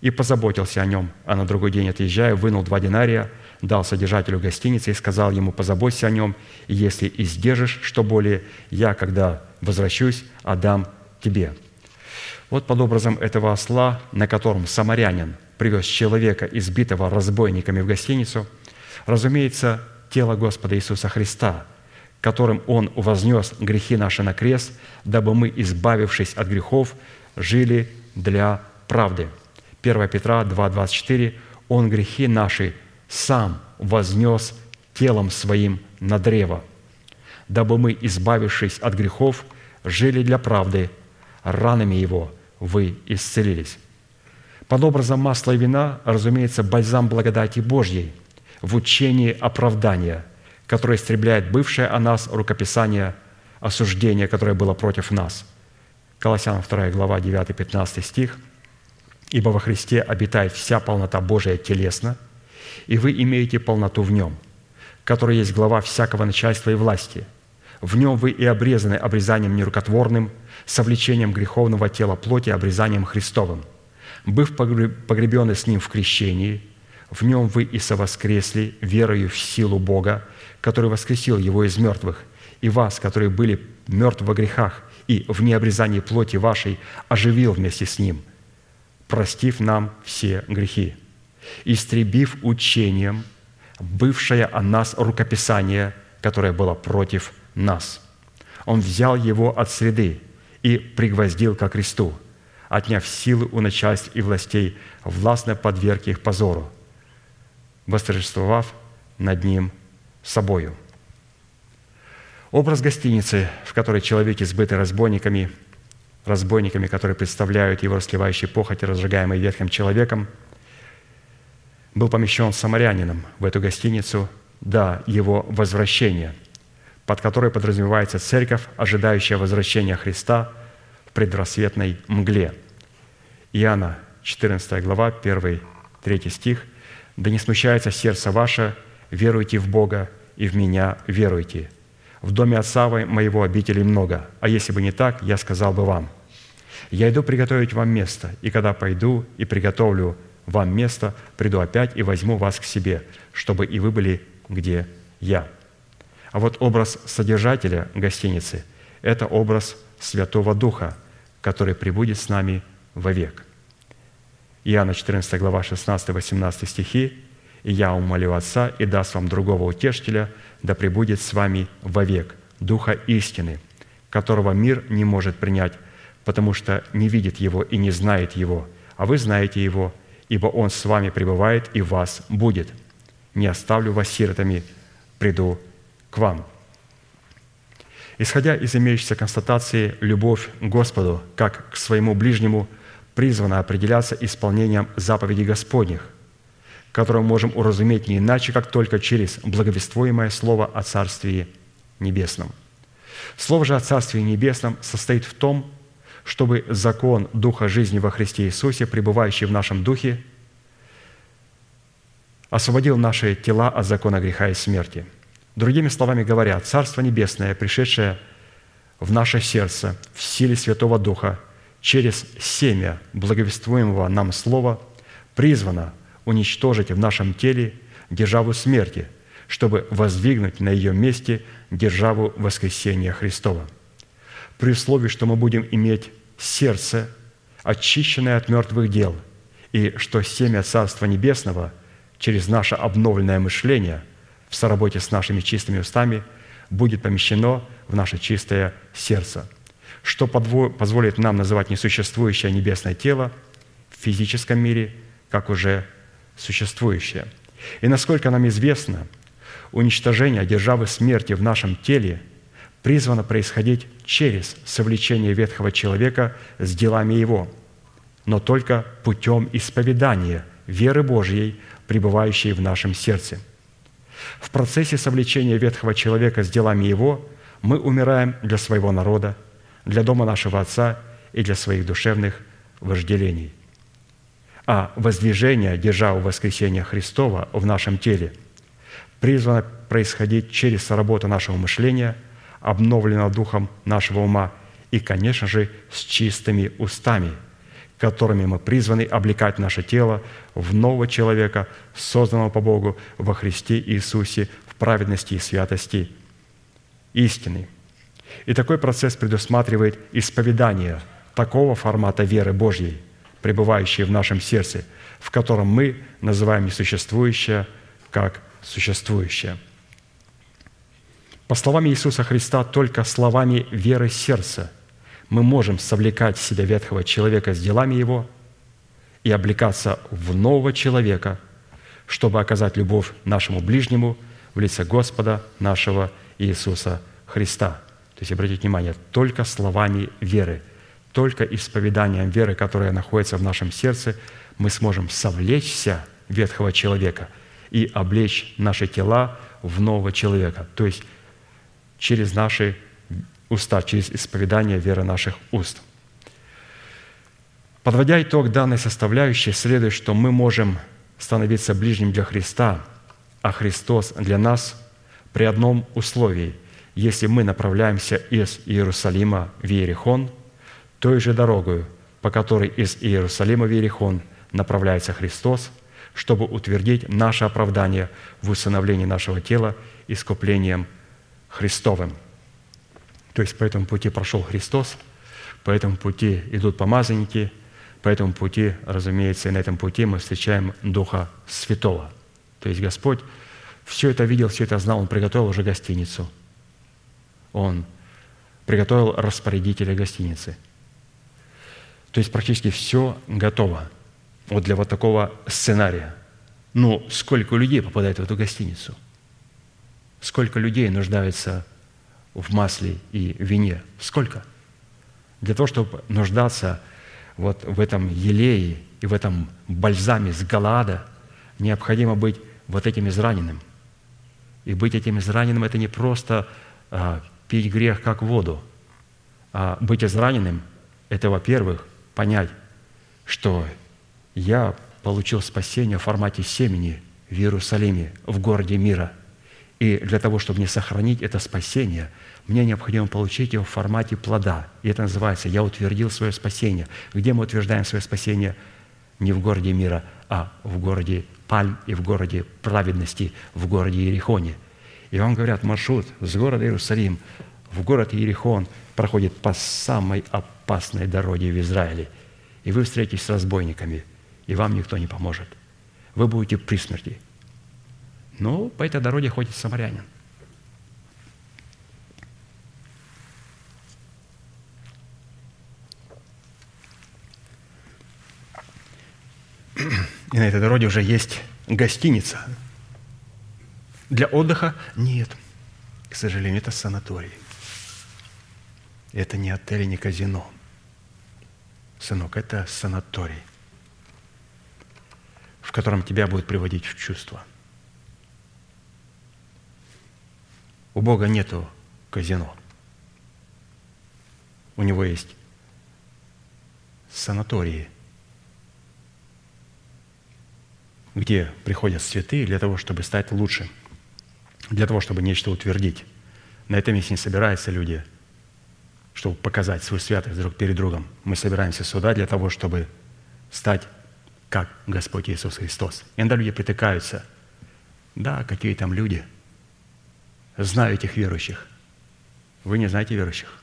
Speaker 3: и позаботился о нем. А на другой день, отъезжая, вынул два динария, дал содержателю гостиницы и сказал ему, позаботься о нем, и если издержишь, что более, я, когда возвращусь, отдам тебе». Вот под образом этого осла, на котором самарянин привез человека, избитого разбойниками в гостиницу, разумеется, тело Господа Иисуса Христа, которым Он вознес грехи наши на крест, дабы мы, избавившись от грехов, жили для правды. 1 Петра 2,24 «Он грехи наши сам вознес телом Своим на древо, дабы мы, избавившись от грехов, жили для правды, ранами Его вы исцелились». Под образом масла и вина, разумеется, бальзам благодати Божьей в учении оправдания, которое истребляет бывшее о нас рукописание осуждения, которое было против нас. Колоссянам 2 глава 9-15 стих. «Ибо во Христе обитает вся полнота Божия телесно, и вы имеете полноту в Нем, который есть глава всякого начальства и власти. В Нем вы и обрезаны обрезанием нерукотворным – совлечением греховного тела плоти обрезанием Христовым. Быв погребены с Ним в крещении, в Нем вы и совоскресли верою в силу Бога, который воскресил Его из мертвых, и вас, которые были мертвы во грехах и в необрезании плоти вашей, оживил вместе с Ним, простив нам все грехи, истребив учением бывшее о нас рукописание, которое было против нас. Он взял его от среды, и пригвоздил ко кресту, отняв силы у начальств и властей, властно подверг их позору, восторжествовав над ним собою. Образ гостиницы, в которой человек избытый разбойниками, разбойниками, которые представляют его расливающий похоть, разжигаемый ветхим человеком, был помещен самарянином в эту гостиницу до его возвращения – под которой подразумевается церковь, ожидающая возвращения Христа в предрассветной мгле. Иоанна, 14 глава, 1, 3 стих. «Да не смущается сердце ваше, веруйте в Бога, и в Меня веруйте. В доме Отца моего обителей много, а если бы не так, я сказал бы вам. Я иду приготовить вам место, и когда пойду и приготовлю вам место, приду опять и возьму вас к себе, чтобы и вы были, где я». А вот образ содержателя гостиницы – это образ Святого Духа, который прибудет с нами вовек. Иоанна 14 глава 16-18 стихи «И я умолю Отца, и даст вам другого утешителя, да пребудет с вами вовек, Духа истины, которого мир не может принять, потому что не видит Его и не знает Его, а вы знаете Его, ибо Он с вами пребывает и вас будет. Не оставлю вас сиротами, приду к вам. Исходя из имеющейся констатации, любовь к Господу, как к своему ближнему, призвана определяться исполнением заповедей Господних, которое мы можем уразуметь не иначе, как только через благовествуемое Слово о Царстве Небесном. Слово же о Царстве Небесном состоит в том, чтобы закон Духа жизни во Христе Иисусе, пребывающий в нашем Духе, освободил наши тела от закона греха и смерти. Другими словами говоря, Царство Небесное, пришедшее в наше сердце в силе Святого Духа, через семя благовествуемого нам Слова, призвано уничтожить в нашем теле державу смерти, чтобы воздвигнуть на ее месте державу воскресения Христова. При условии, что мы будем иметь сердце, очищенное от мертвых дел, и что семя Царства Небесного через наше обновленное мышление в соработе с нашими чистыми устами будет помещено в наше чистое сердце, что позволит нам называть несуществующее небесное тело в физическом мире как уже существующее. И насколько нам известно, уничтожение державы смерти в нашем теле призвано происходить через совлечение ветхого человека с делами его, но только путем исповедания веры Божьей, пребывающей в нашем сердце. В процессе совлечения ветхого человека с делами его мы умираем для своего народа, для дома нашего Отца и для своих душевных вожделений а воздвижение державы воскресения Христова в нашем теле призвано происходить через работу нашего мышления, обновленного духом нашего ума и, конечно же, с чистыми устами, которыми мы призваны облекать наше тело в нового человека, созданного по Богу во Христе Иисусе в праведности и святости истины. И такой процесс предусматривает исповедание такого формата веры Божьей – пребывающее в нашем сердце, в котором мы называем несуществующее как существующее. По словам Иисуса Христа, только словами веры сердца мы можем совлекать в себя ветхого человека с делами его и облекаться в нового человека, чтобы оказать любовь нашему ближнему в лице Господа нашего Иисуса Христа. То есть, обратите внимание, только словами веры – только исповеданием веры, которая находится в нашем сердце, мы сможем совлечься ветхого человека и облечь наши тела в нового человека, то есть через наши уста, через исповедание веры наших уст. Подводя итог данной составляющей, следует, что мы можем становиться ближним для Христа, а Христос для нас при одном условии, если мы направляемся из Иерусалима в Иерихон – той же дорогою, по которой из Иерусалима в Иерихон направляется Христос, чтобы утвердить наше оправдание в усыновлении нашего тела искуплением Христовым. То есть по этому пути прошел Христос, по этому пути идут помазанники, по этому пути, разумеется, и на этом пути мы встречаем Духа Святого. То есть Господь все это видел, все это знал, Он приготовил уже гостиницу. Он приготовил распорядителя гостиницы – то есть практически все готово вот для вот такого сценария. Ну, сколько людей попадает в эту гостиницу? Сколько людей нуждается в масле и вине? Сколько? Для того, чтобы нуждаться вот в этом елее и в этом бальзаме с Галаада, необходимо быть вот этим израненным. И быть этим израненным – это не просто а, пить грех как воду, а быть израненным – это, во-первых, понять, что я получил спасение в формате семени в Иерусалиме, в городе мира. И для того, чтобы не сохранить это спасение, мне необходимо получить его в формате плода. И это называется «я утвердил свое спасение». Где мы утверждаем свое спасение? Не в городе мира, а в городе Пальм и в городе праведности, в городе Иерихоне. И вам говорят, маршрут с города Иерусалим в город Иерихон проходит по самой опасной дороге в Израиле, и вы встретитесь с разбойниками, и вам никто не поможет. Вы будете при смерти. Но по этой дороге ходит самарянин. И на этой дороге уже есть гостиница. Для отдыха нет. К сожалению, это санаторий. Это не отель, не казино – Сынок, это санаторий. в котором тебя будет приводить в чувство. У Бога нету казино. У Него есть санатории, где приходят святые для того, чтобы стать лучше, для того, чтобы нечто утвердить. На этом месте не собираются люди, чтобы показать свою святость друг перед другом. Мы собираемся сюда для того, чтобы стать как Господь Иисус Христос. Иногда люди притыкаются. Да, какие там люди. Знаю этих верующих. Вы не знаете верующих.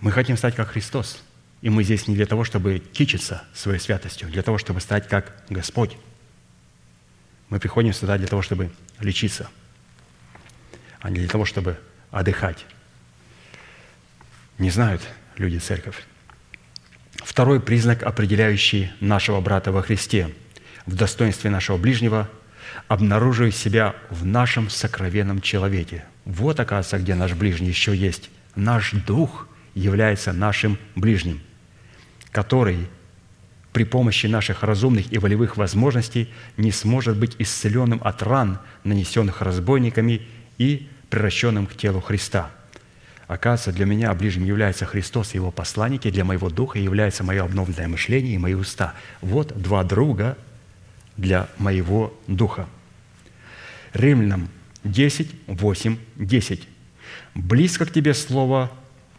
Speaker 3: Мы хотим стать как Христос. И мы здесь не для того, чтобы кичиться своей святостью, для того, чтобы стать как Господь. Мы приходим сюда для того, чтобы лечиться, а не для того, чтобы отдыхать. Не знают люди церковь. Второй признак, определяющий нашего брата во Христе в достоинстве нашего ближнего, обнаруживая себя в нашем сокровенном человеке. Вот, оказывается, где наш ближний еще есть. Наш дух является нашим ближним, который при помощи наших разумных и волевых возможностей не сможет быть исцеленным от ран, нанесенных разбойниками и превращенным к телу Христа – Оказывается, для меня ближним является Христос и Его посланники, для моего духа является мое обновленное мышление и мои уста. Вот два друга для моего духа. Римлянам 10, 8, 10. «Близко к тебе слово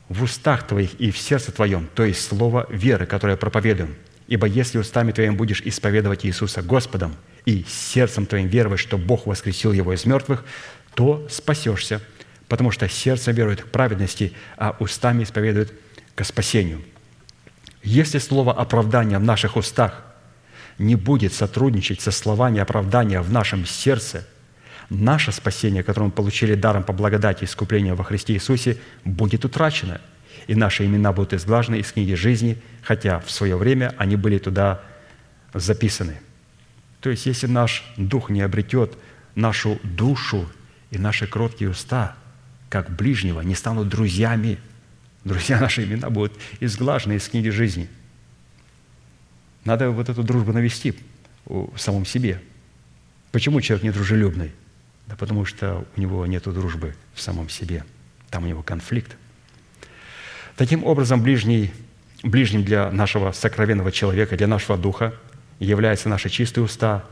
Speaker 3: в устах твоих и в сердце твоем, то есть слово веры, которое проповедуем. Ибо если устами твоим будешь исповедовать Иисуса Господом и сердцем твоим веровать, что Бог воскресил Его из мертвых, то спасешься, потому что сердце верует к праведности, а устами исповедует к спасению. Если слово оправдания в наших устах не будет сотрудничать со словами оправдания в нашем сердце, наше спасение, которое мы получили даром по благодати искупления во Христе Иисусе, будет утрачено, и наши имена будут изглажены из книги жизни, хотя в свое время они были туда записаны. То есть, если наш дух не обретет нашу душу и наши кроткие уста – как ближнего, не станут друзьями. Друзья, наши имена будут изглажены из книги жизни. Надо вот эту дружбу навести в самом себе. Почему человек недружелюбный? Да потому что у него нет дружбы в самом себе. Там у него конфликт. Таким образом, ближний, ближним для нашего сокровенного человека, для нашего духа являются наши чистые уста,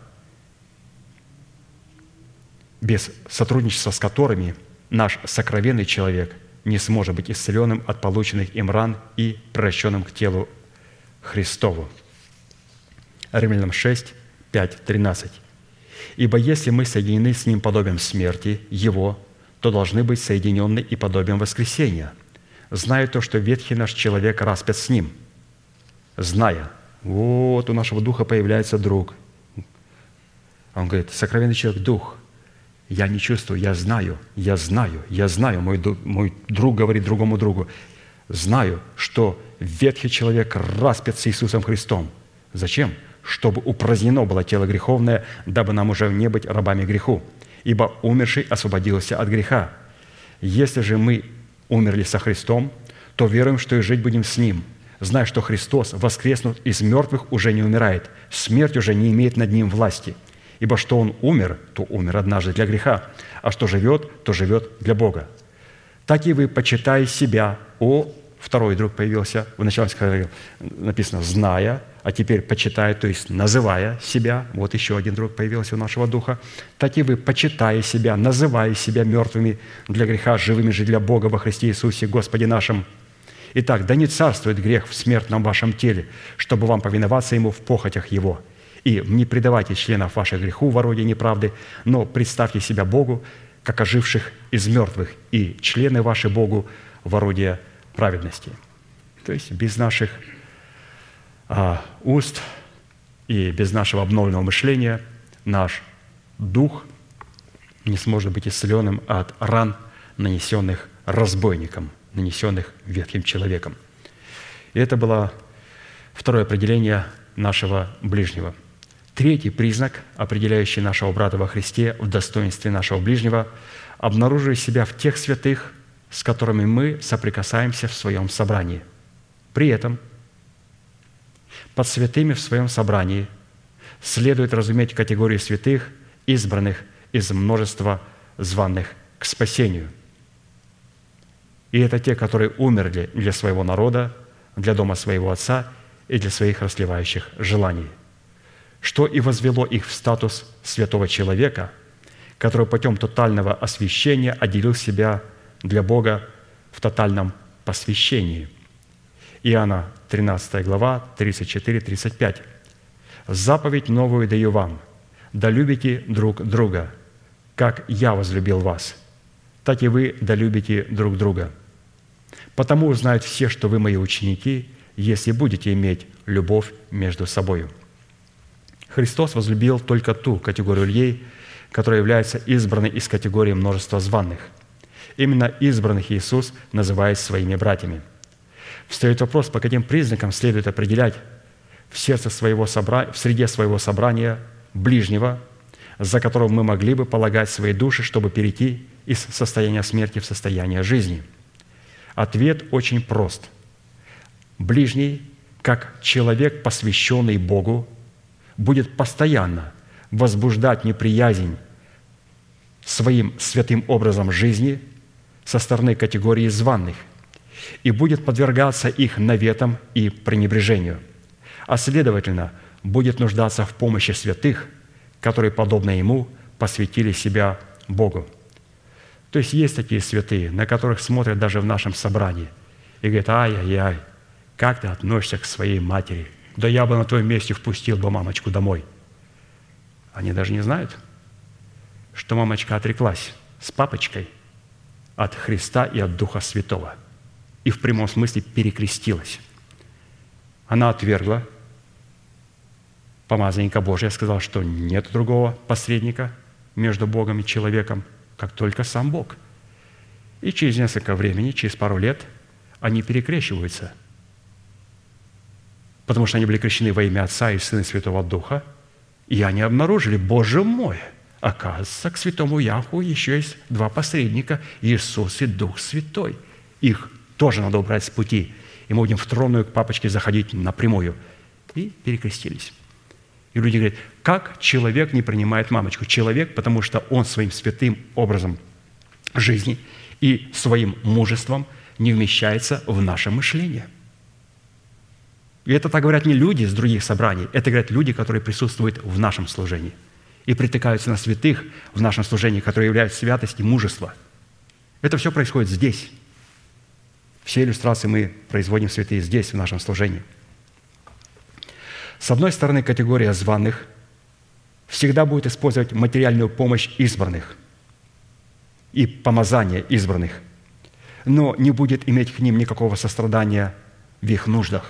Speaker 3: без сотрудничества с которыми – наш сокровенный человек не сможет быть исцеленным от полученных им ран и превращенным к телу Христову. Римлянам 6, 5, 13. «Ибо если мы соединены с Ним подобием смерти Его, то должны быть соединены и подобием воскресения, зная то, что ветхий наш человек распят с Ним, зная, вот у нашего духа появляется друг. Он говорит, сокровенный человек – дух – я не чувствую, я знаю, я знаю, я знаю, мой, мой друг говорит другому другу, знаю, что ветхий человек распят с Иисусом Христом. Зачем? Чтобы упразднено было тело греховное, дабы нам уже не быть рабами греху. Ибо умерший освободился от греха. Если же мы умерли со Христом, то веруем, что и жить будем с Ним, зная, что Христос, воскреснув из мертвых, уже не умирает. Смерть уже не имеет над Ним власти – Ибо что он умер, то умер однажды для греха, а что живет, то живет для Бога. Так и вы, почитай себя, о, второй друг появился, в начале написано «зная», а теперь почитай, то есть называя себя, вот еще один друг появился у нашего духа, так и вы, почитая себя, называя себя мертвыми для греха, живыми же для Бога во Христе Иисусе, Господе нашим. Итак, да не царствует грех в смертном вашем теле, чтобы вам повиноваться Ему в похотях Его – и не предавайте членов ваших греху в ороде неправды, но представьте себя Богу, как оживших из мертвых, и члены ваши Богу в ороде праведности. То есть без наших а, уст и без нашего обновленного мышления наш дух не сможет быть исцеленным от ран, нанесенных разбойником, нанесенных ветхим человеком. И это было второе определение нашего ближнего – Третий признак, определяющий нашего брата во Христе в достоинстве нашего ближнего, обнаруживает себя в тех святых, с которыми мы соприкасаемся в своем собрании. При этом Под святыми в своем собрании следует разуметь категорию святых, избранных из множества званных к спасению. И это те, которые умерли для своего народа, для дома своего отца и для своих расливающих желаний, что и возвело их в статус святого человека, который путем тотального освящения отделил себя для Бога в тотальном посвящении. Иоанна 13 глава, 34-35. «Заповедь новую даю вам, да любите друг друга, как я возлюбил вас, так и вы да любите друг друга. Потому узнают все, что вы мои ученики, если будете иметь любовь между собою». Христос возлюбил только ту категорию людей, которая является избранной из категории множества званных. Именно избранных Иисус называет своими братьями. Встает вопрос, по каким признакам следует определять в сердце своего собрания, в среде своего собрания ближнего, за которого мы могли бы полагать свои души, чтобы перейти из состояния смерти в состояние жизни. Ответ очень прост. Ближний, как человек, посвященный Богу, будет постоянно возбуждать неприязнь своим святым образом жизни со стороны категории званных и будет подвергаться их наветам и пренебрежению, а следовательно, будет нуждаться в помощи святых, которые, подобно ему, посвятили себя Богу. То есть есть такие святые, на которых смотрят даже в нашем собрании и говорят, ай-яй-яй, как ты относишься к своей матери? Да я бы на твоем месте впустил бы мамочку домой. Они даже не знают, что мамочка отреклась с папочкой от Христа и от Духа Святого и в прямом смысле перекрестилась. Она отвергла помазанника Божия, сказала, что нет другого посредника между Богом и человеком, как только сам Бог. И через несколько времени, через пару лет, они перекрещиваются, потому что они были крещены во имя Отца и Сына и Святого Духа, и они обнаружили, Боже мой, оказывается, к святому Яху еще есть два посредника, Иисус и Дух Святой. Их тоже надо убрать с пути, и мы будем в тронную к папочке заходить напрямую. И перекрестились. И люди говорят, как человек не принимает мамочку? Человек, потому что он своим святым образом жизни и своим мужеством не вмещается в наше мышление. И это так говорят не люди из других собраний, это говорят люди, которые присутствуют в нашем служении и притыкаются на святых в нашем служении, которые являются святость и мужество. Это все происходит здесь. Все иллюстрации мы производим святые здесь, в нашем служении – с одной стороны, категория званых всегда будет использовать материальную помощь избранных и помазание избранных, но не будет иметь к ним никакого сострадания в их нуждах.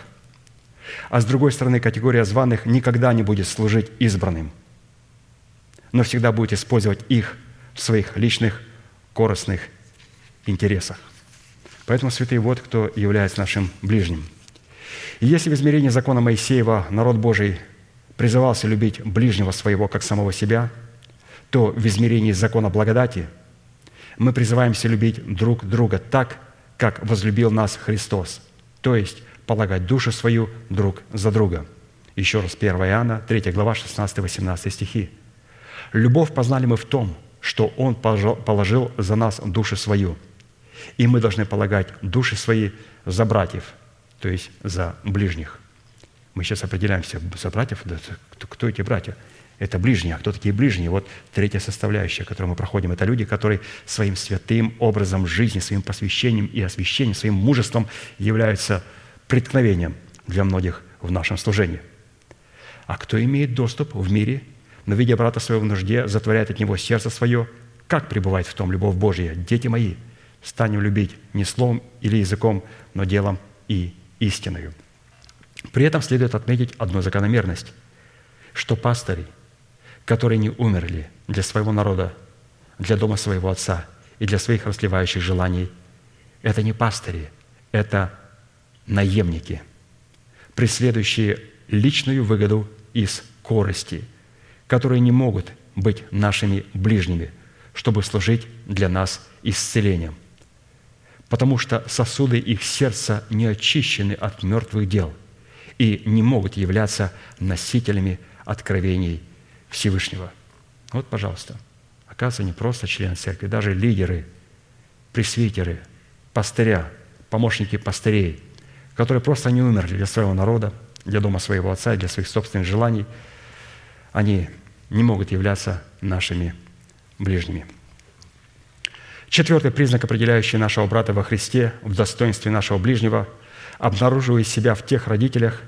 Speaker 3: А с другой стороны, категория званых никогда не будет служить избранным, но всегда будет использовать их в своих личных корыстных интересах. Поэтому, святые, вот кто является нашим ближним – и если в измерении закона Моисеева народ Божий призывался любить ближнего своего, как самого себя, то в измерении закона благодати мы призываемся любить друг друга так, как возлюбил нас Христос, то есть полагать душу свою друг за друга. Еще раз, 1 Иоанна, 3 глава, 16-18 стихи. «Любовь познали мы в том, что Он положил за нас душу свою, и мы должны полагать души свои за братьев, то есть за ближних. Мы сейчас определяемся за братьев, да, кто, эти братья? Это ближние. А кто такие ближние? Вот третья составляющая, которую мы проходим, это люди, которые своим святым образом жизни, своим посвящением и освящением, своим мужеством являются преткновением для многих в нашем служении. А кто имеет доступ в мире, но, видя брата своего в нужде, затворяет от него сердце свое, как пребывает в том любовь Божья? Дети мои, станем любить не словом или языком, но делом и истиною. При этом следует отметить одну закономерность, что пастыри, которые не умерли для своего народа, для дома своего отца и для своих расливающих желаний, это не пастыри, это наемники, преследующие личную выгоду из корости, которые не могут быть нашими ближними, чтобы служить для нас исцелением потому что сосуды их сердца не очищены от мертвых дел, и не могут являться носителями откровений Всевышнего. Вот, пожалуйста, оказывается, не просто члены церкви, даже лидеры, пресвитеры, пастыря, помощники пастырей, которые просто не умерли для своего народа, для дома своего отца, для своих собственных желаний, они не могут являться нашими ближними. Четвертый признак, определяющий нашего брата во Христе в достоинстве нашего ближнего, обнаруживает себя в тех родителях,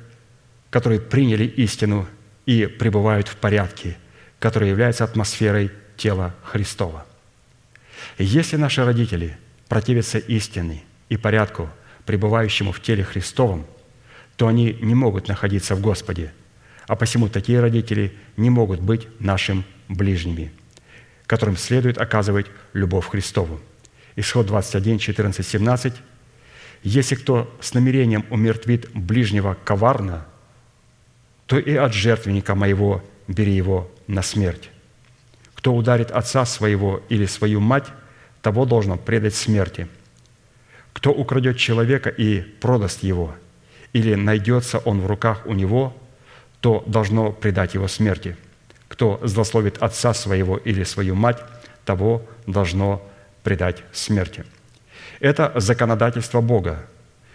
Speaker 3: которые приняли истину и пребывают в порядке, который является атмосферой тела Христова. Если наши родители противятся истине и порядку, пребывающему в теле Христовом, то они не могут находиться в Господе, а посему такие родители не могут быть нашим ближними, которым следует оказывать любовь Христову. Исход 21, 14, 17. «Если кто с намерением умертвит ближнего коварно, то и от жертвенника моего бери его на смерть. Кто ударит отца своего или свою мать, того должно предать смерти. Кто украдет человека и продаст его, или найдется он в руках у него, то должно предать его смерти. Кто злословит отца своего или свою мать, того должно предать смерти. Это законодательство Бога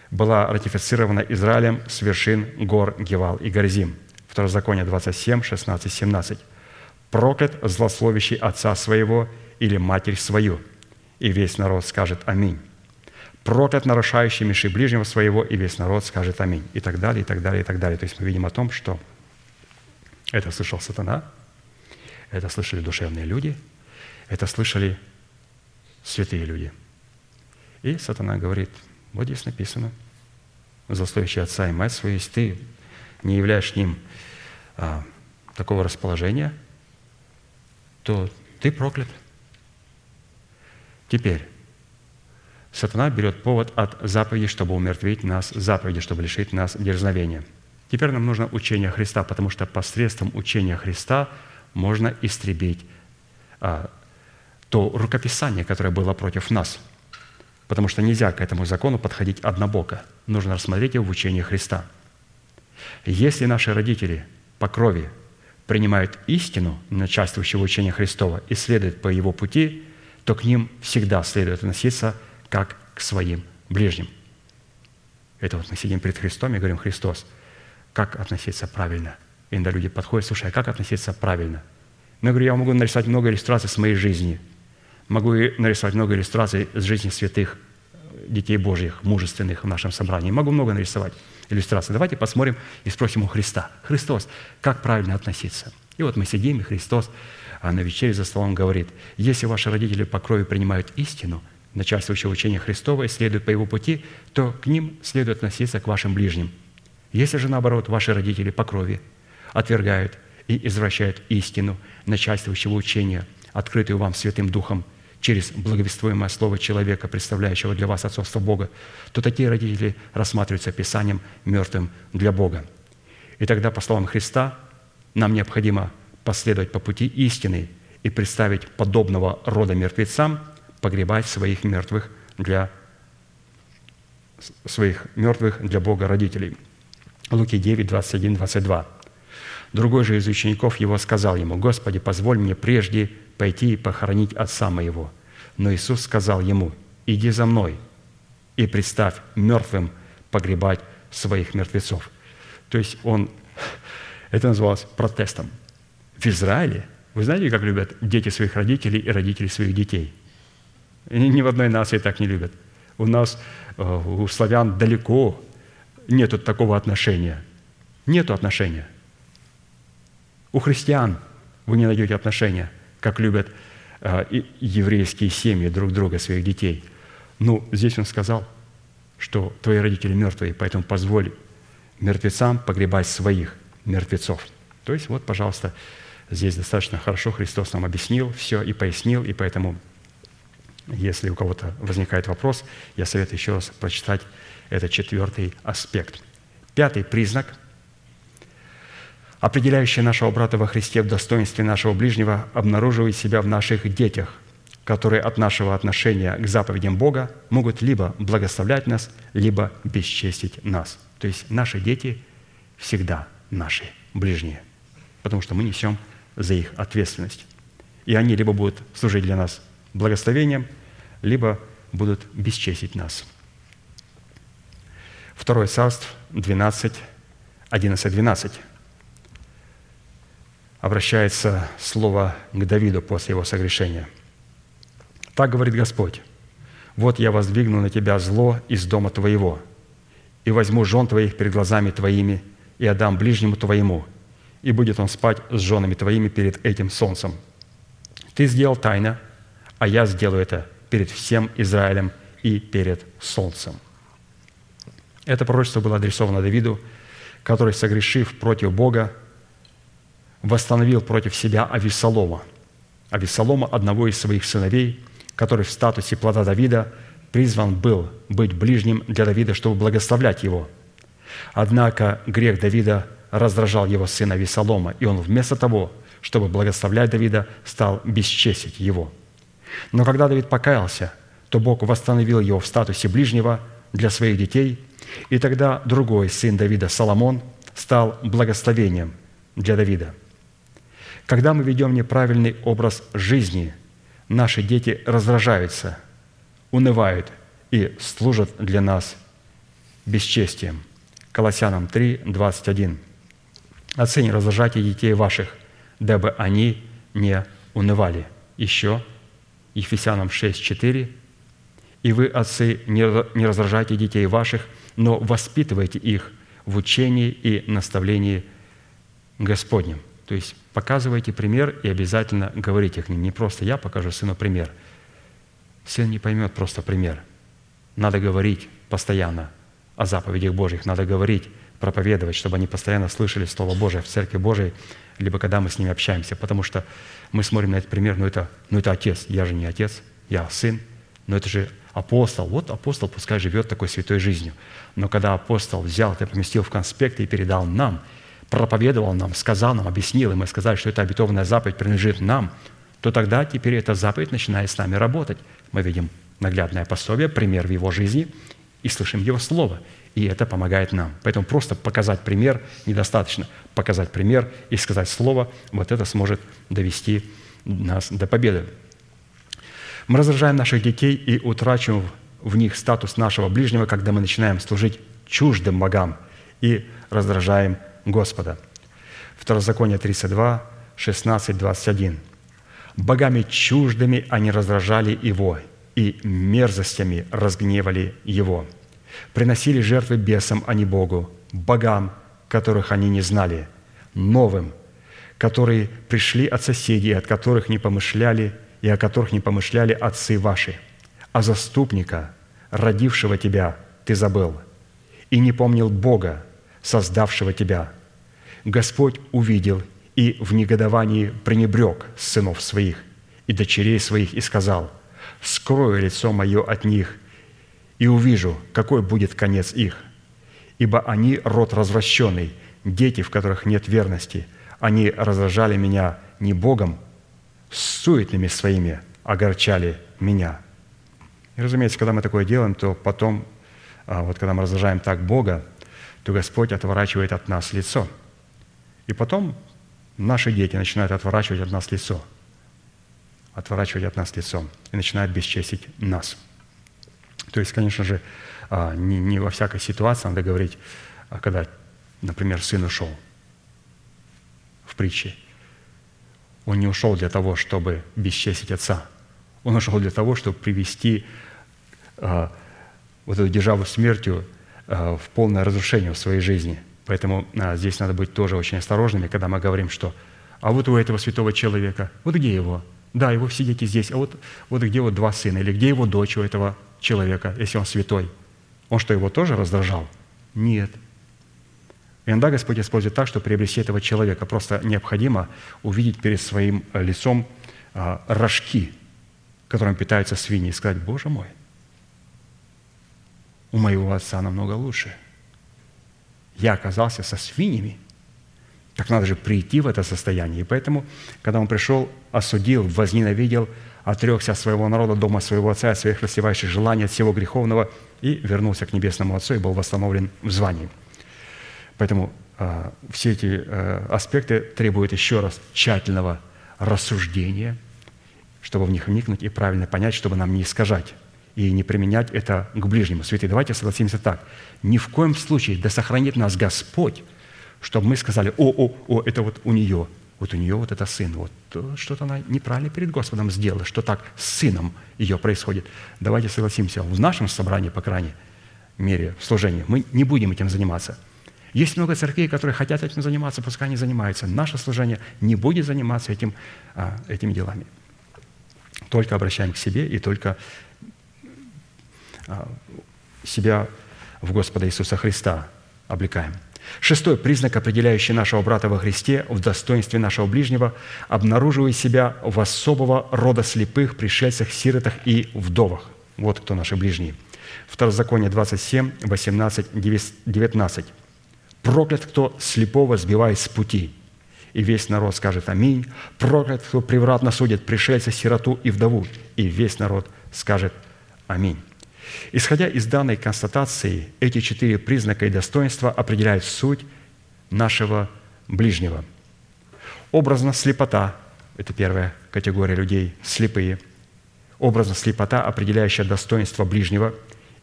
Speaker 3: было ратифицировано Израилем с вершин гор Гевал и Горзим. Второзаконие 27, 16, 17 проклят злословящий отца своего или матерь свою. И весь народ скажет Аминь. Проклят нарушающий меши ближнего своего, и весь народ скажет Аминь. И так далее, и так далее, и так далее. То есть мы видим о том, что это слышал сатана, это слышали душевные люди, это слышали святые люди. И сатана говорит, вот здесь написано, злословящий отца и мать свою, если ты не являешь ним а, такого расположения – то ты проклят. Теперь, сатана берет повод от заповеди, чтобы умертвить нас, заповеди, чтобы лишить нас дерзновения. Теперь нам нужно учение Христа, потому что посредством учения Христа можно истребить а, то рукописание, которое было против нас. Потому что нельзя к этому закону подходить однобоко. Нужно рассмотреть его в учении Христа. Если наши родители по крови принимают истину, начальствующего учения Христова, и следуют по его пути, то к ним всегда следует относиться как к своим ближним. Это вот мы сидим перед Христом и говорим, Христос, как относиться правильно? И иногда люди подходят, слушай, а как относиться правильно? Ну, я говорю, я могу нарисовать много иллюстраций с моей жизни, могу нарисовать много иллюстраций с жизни святых детей Божьих, мужественных в нашем собрании. Могу много нарисовать иллюстраций. Давайте посмотрим и спросим у Христа. Христос, как правильно относиться? И вот мы сидим, и Христос а на вечере за столом говорит, если ваши родители по крови принимают истину, начальствующего учения Христова, и следуют по его пути, то к ним следует относиться к вашим ближним. Если же, наоборот, ваши родители по крови отвергают и извращают истину начальствующего учения, открытую вам Святым Духом – через благовествуемое слово человека, представляющего для вас отцовство Бога, то такие родители рассматриваются Писанием мертвым для Бога. И тогда, по словам Христа, нам необходимо последовать по пути истины и представить подобного рода мертвецам, погребать своих мертвых для своих мертвых для Бога родителей. Луки 9, 21, 22. Другой же из учеников его сказал ему, «Господи, позволь мне прежде пойти и похоронить отца моего». Но Иисус сказал ему, «Иди за мной и представь мертвым погребать своих мертвецов». То есть он, это называлось протестом. В Израиле, вы знаете, как любят дети своих родителей и родители своих детей? Ни в одной нации так не любят. У нас, э, у славян далеко нету такого отношения. Нету отношения. У христиан вы не найдете отношения – как любят а, еврейские семьи друг друга, своих детей. Ну, здесь он сказал, что твои родители мертвые, поэтому позволь мертвецам погребать своих мертвецов. То есть вот, пожалуйста, здесь достаточно хорошо Христос нам объяснил все и пояснил, и поэтому, если у кого-то возникает вопрос, я советую еще раз прочитать этот четвертый аспект. Пятый признак – определяющее нашего брата во Христе в достоинстве нашего ближнего, обнаруживает себя в наших детях, которые от нашего отношения к заповедям Бога могут либо благословлять нас, либо бесчестить нас. То есть наши дети всегда наши ближние, потому что мы несем за их ответственность. И они либо будут служить для нас благословением, либо будут бесчестить нас. Второе царство 12, 11, 12. Обращается слово к Давиду после его согрешения. Так говорит Господь, «Вот я воздвигну на тебя зло из дома твоего, и возьму жен твоих перед глазами твоими, и отдам ближнему твоему, и будет он спать с женами твоими перед этим солнцем. Ты сделал тайно, а я сделаю это перед всем Израилем и перед солнцем». Это пророчество было адресовано Давиду, который, согрешив против Бога, восстановил против себя Авесолома. Авесолома, одного из своих сыновей, который в статусе плода Давида призван был быть ближним для Давида, чтобы благословлять его. Однако грех Давида раздражал его сына Авесолома, и он вместо того, чтобы благословлять Давида, стал бесчестить его. Но когда Давид покаялся, то Бог восстановил его в статусе ближнего для своих детей, и тогда другой сын Давида, Соломон, стал благословением для Давида. Когда мы ведем неправильный образ жизни, наши дети раздражаются, унывают и служат для нас бесчестием. Колоссянам 3, 21. «Отцы, не раздражайте детей ваших, дабы они не унывали». Еще Ефесянам 6, 4. «И вы, отцы, не раздражайте детей ваших, но воспитывайте их в учении и наставлении Господнем». То есть показывайте пример и обязательно говорите к ним. Не просто я покажу сыну пример. Сын не поймет просто пример. Надо говорить постоянно о заповедях Божьих. Надо говорить, проповедовать, чтобы они постоянно слышали Слово Божие в Церкви Божией, либо когда мы с ними общаемся. Потому что мы смотрим на этот пример, ну это, ну это отец. Я же не отец, я сын. Но это же апостол. Вот апостол пускай живет такой святой жизнью. Но когда апостол взял это, поместил в конспект и передал нам – проповедовал нам, сказал нам, объяснил, и мы сказали, что эта обетованная заповедь принадлежит нам, то тогда теперь эта заповедь начинает с нами работать. Мы видим наглядное пособие, пример в его жизни и слышим его слово. И это помогает нам. Поэтому просто показать пример недостаточно. Показать пример и сказать слово, вот это сможет довести нас до победы. Мы раздражаем наших детей и утрачиваем в них статус нашего ближнего, когда мы начинаем служить чуждым богам и раздражаем Господа. Второзаконие 32, 16, 21. «Богами чуждыми они раздражали Его, и мерзостями разгневали Его. Приносили жертвы бесам, а не Богу, богам, которых они не знали, новым, которые пришли от соседей, от которых не помышляли, и о которых не помышляли отцы ваши. А заступника, родившего тебя, ты забыл, и не помнил Бога, создавшего тебя. Господь увидел и в негодовании пренебрег сынов своих и дочерей своих и сказал, «Скрою лицо мое от них, и увижу, какой будет конец их. Ибо они род развращенный, дети, в которых нет верности. Они раздражали меня не Богом, суетными своими огорчали меня». И, разумеется, когда мы такое делаем, то потом, а, вот когда мы раздражаем так Бога, то Господь отворачивает от нас лицо. И потом наши дети начинают отворачивать от нас лицо. Отворачивать от нас лицо. И начинают бесчестить нас. То есть, конечно же, а, не, не во всякой ситуации надо говорить, а когда, например, сын ушел в притче. Он не ушел для того, чтобы бесчестить отца. Он ушел для того, чтобы привести а, вот эту державу смертью Э, в полное разрушение в своей жизни. Поэтому а, здесь надо быть тоже очень осторожными, когда мы говорим, что «а вот у этого святого человека, вот где его? Да, его все дети здесь, а вот, вот где вот два сына, или где его дочь у этого человека, если он святой? Он что, его тоже раздражал? Нет. иногда Господь использует так, что приобрести этого человека просто необходимо увидеть перед своим лицом а, рожки, которым питаются свиньи, и сказать, «Боже мой, у моего отца намного лучше. Я оказался со свиньями. Так надо же прийти в это состояние. И поэтому, когда он пришел, осудил, возненавидел, отрекся от своего народа, дома своего отца, от своих рассевающих желаний, от всего греховного, и вернулся к Небесному Отцу и был восстановлен в звании. Поэтому а, все эти э, аспекты требуют еще раз тщательного рассуждения, чтобы в них вникнуть и правильно понять, чтобы нам не искажать и не применять это к ближнему. Святые, давайте согласимся так. Ни в коем случае да сохранит нас Господь, чтобы мы сказали, о, о, о, это вот у нее, вот у нее вот это сын, вот что-то она неправильно перед Господом сделала, что так с сыном ее происходит. Давайте согласимся, в нашем собрании, по крайней мере, в служении, мы не будем этим заниматься. Есть много церквей, которые хотят этим заниматься, пускай они занимаются. Наше служение не будет заниматься этим, а, этими делами. Только обращаем к себе и только а, себя в Господа Иисуса Христа облекаем. Шестой признак, определяющий нашего брата во Христе в достоинстве нашего ближнего, обнаруживая себя в особого рода слепых, пришельцах, сиротах и вдовах. Вот кто наши ближние. Второзаконие 27, 18, 19. «Проклят, кто слепого сбивает с пути». И весь народ скажет «Аминь». «Проклят, кто превратно судит пришельца, сироту и вдову». И весь народ скажет «Аминь». Исходя из данной констатации, эти четыре признака и достоинства определяют суть нашего ближнего. Образно слепота – это первая категория людей, слепые. Образно слепота, определяющая достоинство ближнего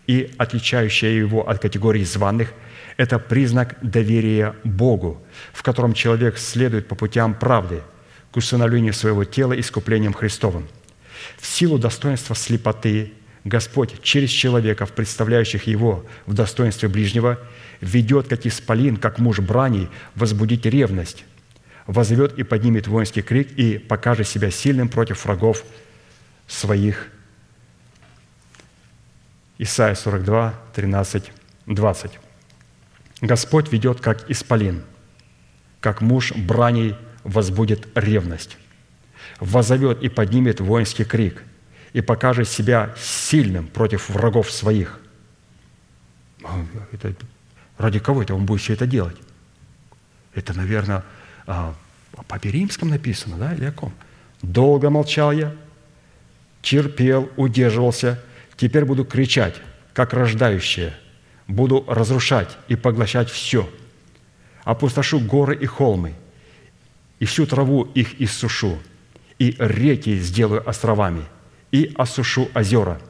Speaker 3: и отличающая его от категории званых – это признак доверия Богу, в котором человек следует по путям правды к усыновлению своего тела искуплением Христовым. В силу достоинства слепоты Господь через человеков, представляющих Его в достоинстве ближнего, ведет, как исполин, как муж брани, возбудить ревность, возовет и поднимет воинский крик и покажет себя сильным против врагов своих. Исайя 42, 13, 20. Господь ведет, как исполин, как муж брани возбудит ревность, возовет и поднимет воинский крик – и покажет себя сильным против врагов своих. А, это, ради кого это он будет все это делать? Это, наверное, а, Папе Римском написано, да, или о ком? «Долго молчал я, терпел, удерживался, теперь буду кричать, как рождающие, буду разрушать и поглощать все, опустошу горы и холмы, и всю траву их иссушу, и реки сделаю островами – и осушу озера,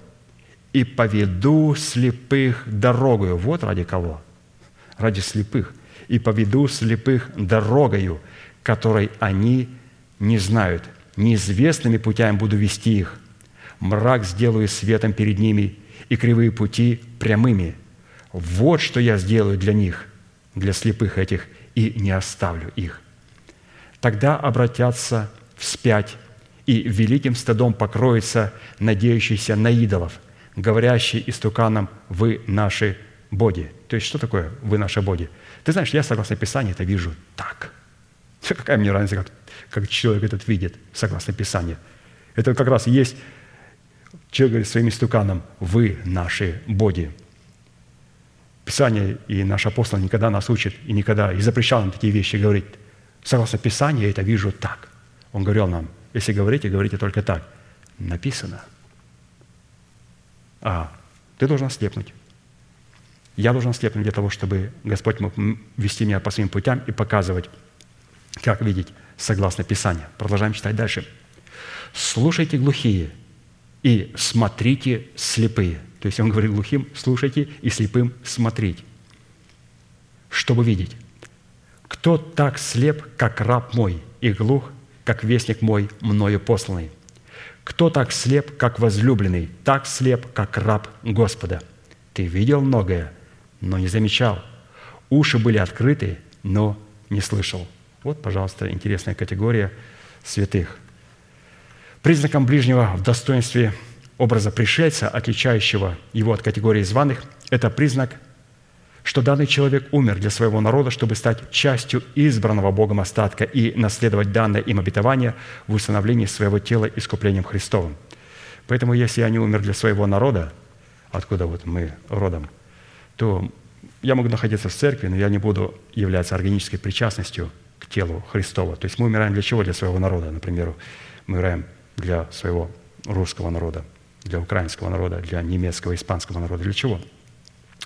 Speaker 3: и поведу слепых дорогою». Вот ради кого? Ради слепых. «И поведу слепых дорогою, которой они не знают. Неизвестными путями буду вести их. Мрак сделаю светом перед ними, и кривые пути прямыми. Вот что я сделаю для них, для слепых этих, и не оставлю их. Тогда обратятся вспять и великим стадом покроется надеющийся на идолов, говорящий истуканом «Вы наши боги». То есть что такое «Вы наши боги»? Ты знаешь, я, согласно Писанию, это вижу так. Какая мне разница, как, как человек этот видит, согласно Писанию? Это как раз есть, человек говорит своим истуканом «Вы наши боги». Писание и наш апостол никогда нас учит и никогда и запрещал нам такие вещи говорить. Согласно Писанию, я это вижу так. Он говорил нам, если говорите, говорите только так. Написано. А, ты должен ослепнуть. Я должен ослепнуть для того, чтобы Господь мог вести меня по своим путям и показывать, как видеть согласно Писанию. Продолжаем читать дальше. «Слушайте глухие и смотрите слепые». То есть он говорит глухим «слушайте» и слепым «смотрите», чтобы видеть. «Кто так слеп, как раб мой, и глух, как вестник мой, мною посланный. Кто так слеп, как возлюбленный, так слеп, как раб Господа? Ты видел многое, но не замечал. Уши были открыты, но не слышал. Вот, пожалуйста, интересная категория святых. Признаком ближнего в достоинстве образа пришельца, отличающего его от категории званых, это признак что данный человек умер для своего народа, чтобы стать частью избранного Богом остатка и наследовать данное им обетование в установлении своего тела искуплением Христовым. Поэтому, если я не умер для своего народа, откуда вот мы родом, то я могу находиться в церкви, но я не буду являться органической причастностью к телу Христова. То есть мы умираем для чего? Для своего народа, например. Мы умираем для своего русского народа, для украинского народа, для немецкого, испанского народа. Для чего?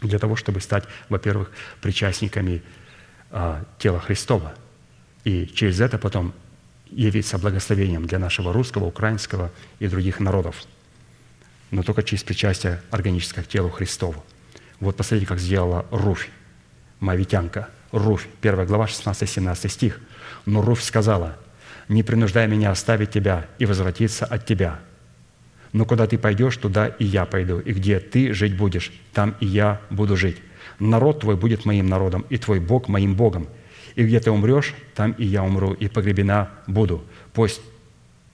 Speaker 3: Для того, чтобы стать, во-первых, причастниками а, тело Христова. И через это потом явиться благословением для нашего русского, украинского и других народов. Но только через причастие органическое к телу Христову. Вот посмотрите, как сделала Руфь, мавитянка. Руфь, 1 глава, 16-17 стих. «Но Руфь сказала, не принуждай меня оставить тебя и возвратиться от тебя. Но куда ты пойдешь, туда и я пойду, и где ты жить будешь, там и я буду жить. Народ твой будет моим народом, и твой Бог моим Богом. И где ты умрешь, там и я умру, и погребена буду. Пусть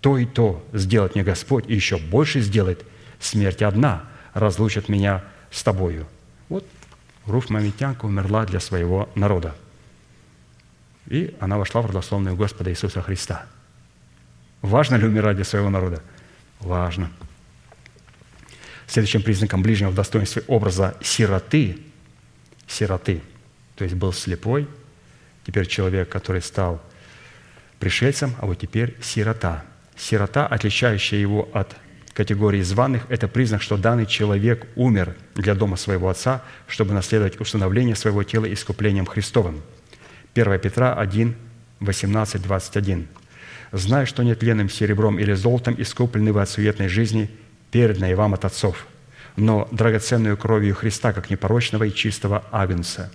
Speaker 3: то и то сделает мне Господь, и еще больше сделает. Смерть одна разлучит меня с тобою». Вот Руф Мамитянка умерла для своего народа. И она вошла в родословную Господа Иисуса Христа. Важно ли умирать для своего народа? Важно. Следующим признаком ближнего в достоинстве образа сироты, сироты, то есть был слепой, теперь человек, который стал пришельцем, а вот теперь сирота. Сирота, отличающая его от категории званых, это признак, что данный человек умер для дома своего отца, чтобы наследовать установление своего тела искуплением Христовым. 1 Петра 1, 18, 21. «Зная, что нет ленным серебром или золотом искуплены вы от суетной жизни, переданной вам от отцов, но драгоценную кровью Христа, как непорочного и чистого агнца,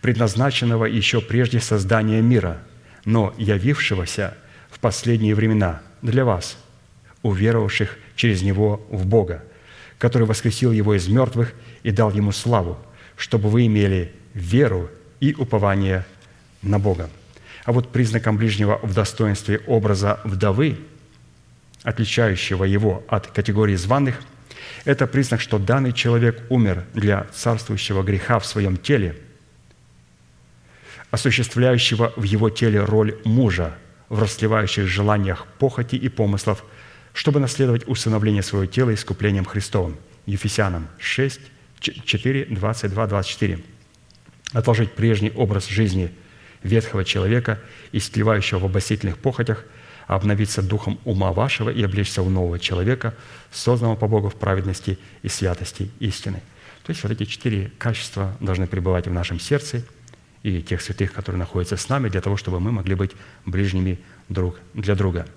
Speaker 3: предназначенного еще прежде создания мира, но явившегося в последние времена для вас, уверовавших через Него в Бога, который воскресил Его из мертвых и дал Ему славу, чтобы вы имели веру и упование на Бога. А вот признаком ближнего в достоинстве образа вдовы, отличающего его от категории званых, это признак, что данный человек умер для царствующего греха в своем теле, осуществляющего в его теле роль мужа в расливающих желаниях похоти и помыслов – чтобы наследовать усыновление своего тела искуплением Христовым. Ефесянам 6, 4, 22, 24. Отложить прежний образ жизни ветхого человека, истлевающего в обосительных похотях, обновиться духом ума вашего и облечься в нового человека, созданного по Богу в праведности и святости истины. То есть вот эти четыре качества должны пребывать в нашем сердце и тех святых, которые находятся с нами, для того, чтобы мы могли быть ближними друг для друга –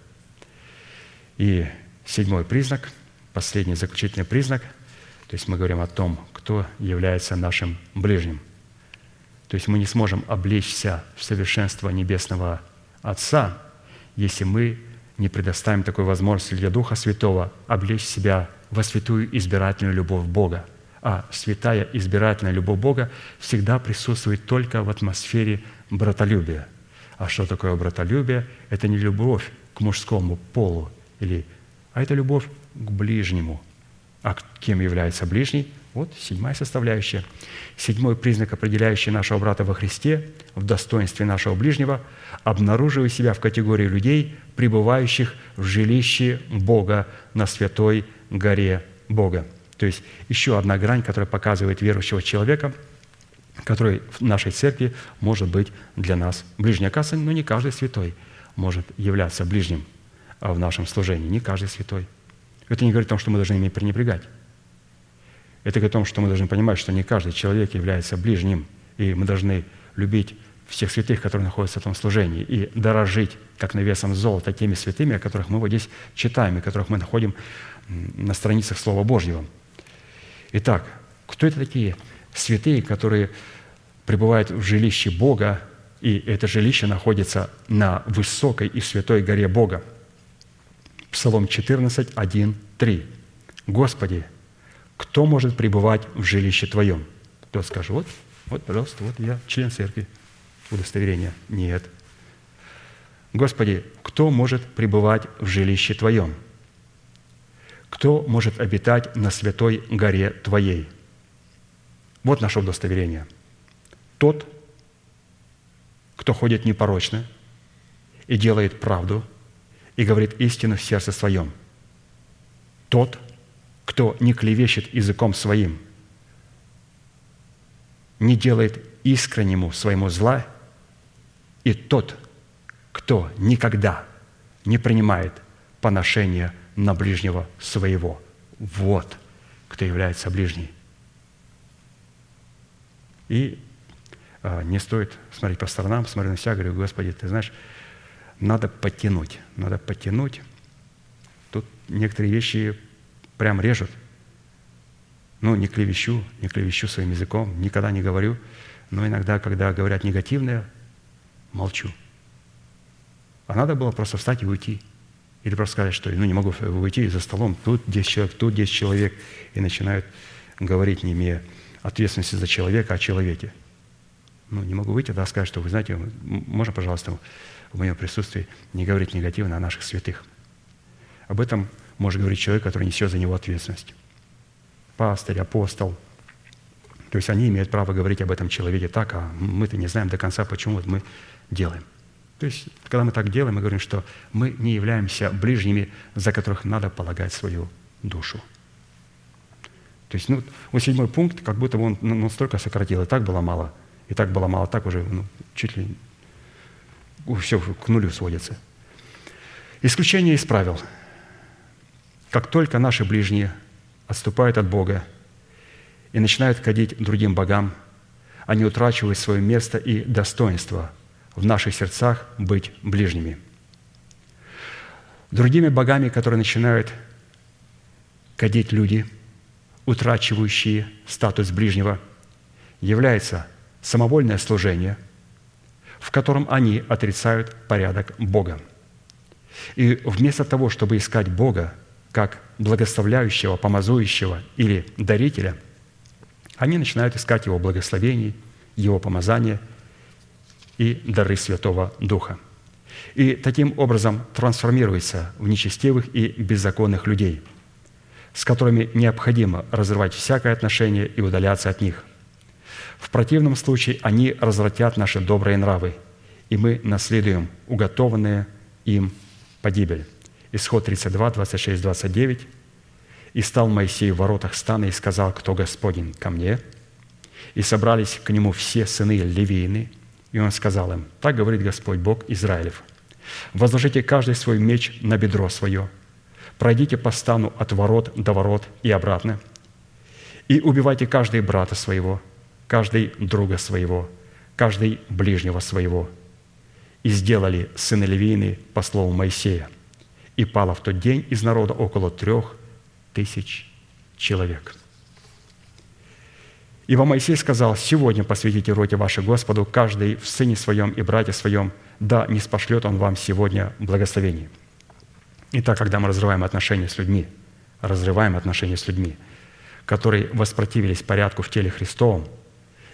Speaker 3: и седьмой признак, последний заключительный признак, то есть мы говорим о том, кто является нашим ближним. То есть мы не сможем облечься в совершенство Небесного Отца, если мы не предоставим такой возможности для Духа Святого облечь себя во святую избирательную любовь Бога. А святая избирательная любовь Бога всегда присутствует только в атмосфере братолюбия. А что такое братолюбие? Это не любовь к мужскому полу, или, а это любовь к ближнему. А кем является ближний? Вот седьмая составляющая. Седьмой признак, определяющий нашего брата во Христе в достоинстве нашего ближнего, обнаруживая себя в категории людей, пребывающих в жилище Бога на святой горе Бога. То есть еще одна грань, которая показывает верующего человека, который в нашей церкви может быть для нас ближний. Оказывается, но ну, не каждый святой может являться ближним – в нашем служении. Не каждый святой. Это не говорит о том, что мы должны ими пренебрегать. Это говорит о том, что мы должны понимать, что не каждый человек является ближним, и мы должны любить всех святых, которые находятся в этом служении, и дорожить, как навесом золота, теми святыми, о которых мы вот здесь читаем, и которых мы находим на страницах Слова Божьего. Итак, кто это такие святые, которые пребывают в жилище Бога, и это жилище находится на высокой и святой горе Бога – Псалом 14, 1, 3. «Господи, кто может пребывать в жилище Твоем?» Кто скажет, вот, вот, пожалуйста, вот я член церкви. Удостоверение. Нет. Господи, кто может пребывать в жилище Твоем? Кто может обитать на святой горе Твоей? Вот наше удостоверение. Тот, кто ходит непорочно и делает правду – и говорит истину в сердце своем. Тот, кто не клевещет языком своим, не делает искреннему своему зла, и тот, кто никогда не принимает поношения на ближнего своего. Вот кто является ближней. И а, не стоит смотреть по сторонам, смотрю на себя, говорю, Господи, Ты знаешь, надо подтянуть, надо подтянуть. Тут некоторые вещи прям режут. Ну, не клевещу, не клевещу своим языком, никогда не говорю. Но иногда, когда говорят негативное, молчу. А надо было просто встать и уйти. Или просто сказать, что ну, не могу уйти за столом, тут 10 человек, тут 10 человек, и начинают говорить, не имея ответственности за человека, о человеке. Ну, не могу выйти, да, сказать, что, вы знаете, можно, пожалуйста, в моем присутствии не говорить негативно о наших святых. Об этом может говорить человек, который несет за него ответственность. Пастырь, апостол. То есть они имеют право говорить об этом человеке так, а мы-то не знаем до конца, почему вот мы делаем. То есть, когда мы так делаем, мы говорим, что мы не являемся ближними, за которых надо полагать свою душу. То есть, ну, вот седьмой пункт, как будто он ну, настолько сократил, и так было мало, и так было мало, так уже ну, чуть ли все к нулю сводится. Исключение из правил. Как только наши ближние отступают от Бога и начинают ходить другим богам, они утрачивают свое место и достоинство – в наших сердцах быть ближними. Другими богами, которые начинают кадить люди, утрачивающие статус ближнего, является самовольное служение, в котором они отрицают порядок Бога. И вместо того, чтобы искать Бога как благословляющего, помазующего или дарителя, они начинают искать Его благословений, Его помазания – и дары Святого Духа. И таким образом трансформируется в нечестивых и беззаконных людей, с которыми необходимо разрывать всякое отношение и удаляться от них. В противном случае они развратят наши добрые нравы, и мы наследуем уготованные им погибель. Исход 32, 26, 29. «И стал Моисей в воротах стана и сказал, кто Господень ко мне? И собрались к нему все сыны Левиины, и он сказал им, так говорит Господь Бог Израилев, возложите каждый свой меч на бедро свое, пройдите по стану от ворот до ворот и обратно, и убивайте каждый брата своего, каждый друга своего, каждый ближнего своего. И сделали сыны Левийны по слову Моисея. И пало в тот день из народа около трех тысяч человек». Ибо Моисей сказал, «Сегодня посвятите роте ваши Господу, каждый в сыне своем и брате своем, да не спошлет он вам сегодня благословение». Итак, когда мы разрываем отношения с людьми, разрываем отношения с людьми, которые воспротивились порядку в теле Христовом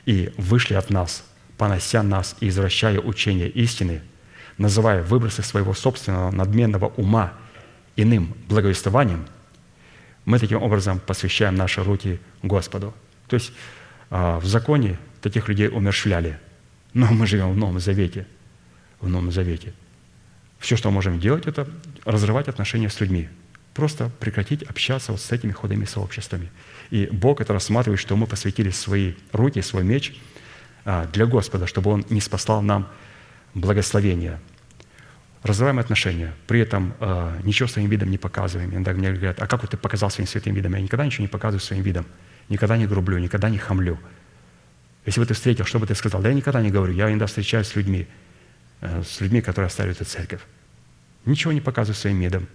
Speaker 3: и вышли от нас, понося нас и извращая учение истины, называя выбросы своего собственного надменного ума иным благовествованием, мы таким образом посвящаем наши руки Господу. То есть а, в законе таких людей умершвляли. Но мы живем в Новом Завете. В Новом Завете. Все, что мы можем делать, это разрывать отношения с людьми. Просто прекратить общаться вот с этими ходами сообществами. И Бог это рассматривает, что мы посвятили свои руки, свой меч а, для Господа, чтобы Он не спасал нам благословения. Разрываем отношения, при этом э, ничего своим видом не показываем. Иногда мне говорят, а как вот ты показал своим святым видом? Я никогда ничего не показываю своим видом никогда не грублю, никогда не хамлю. Если бы ты встретил, что бы ты сказал? Да я никогда не говорю. Я иногда встречаюсь с людьми, э, с людьми, которые оставили эту церковь. Ничего не показываю своим видом.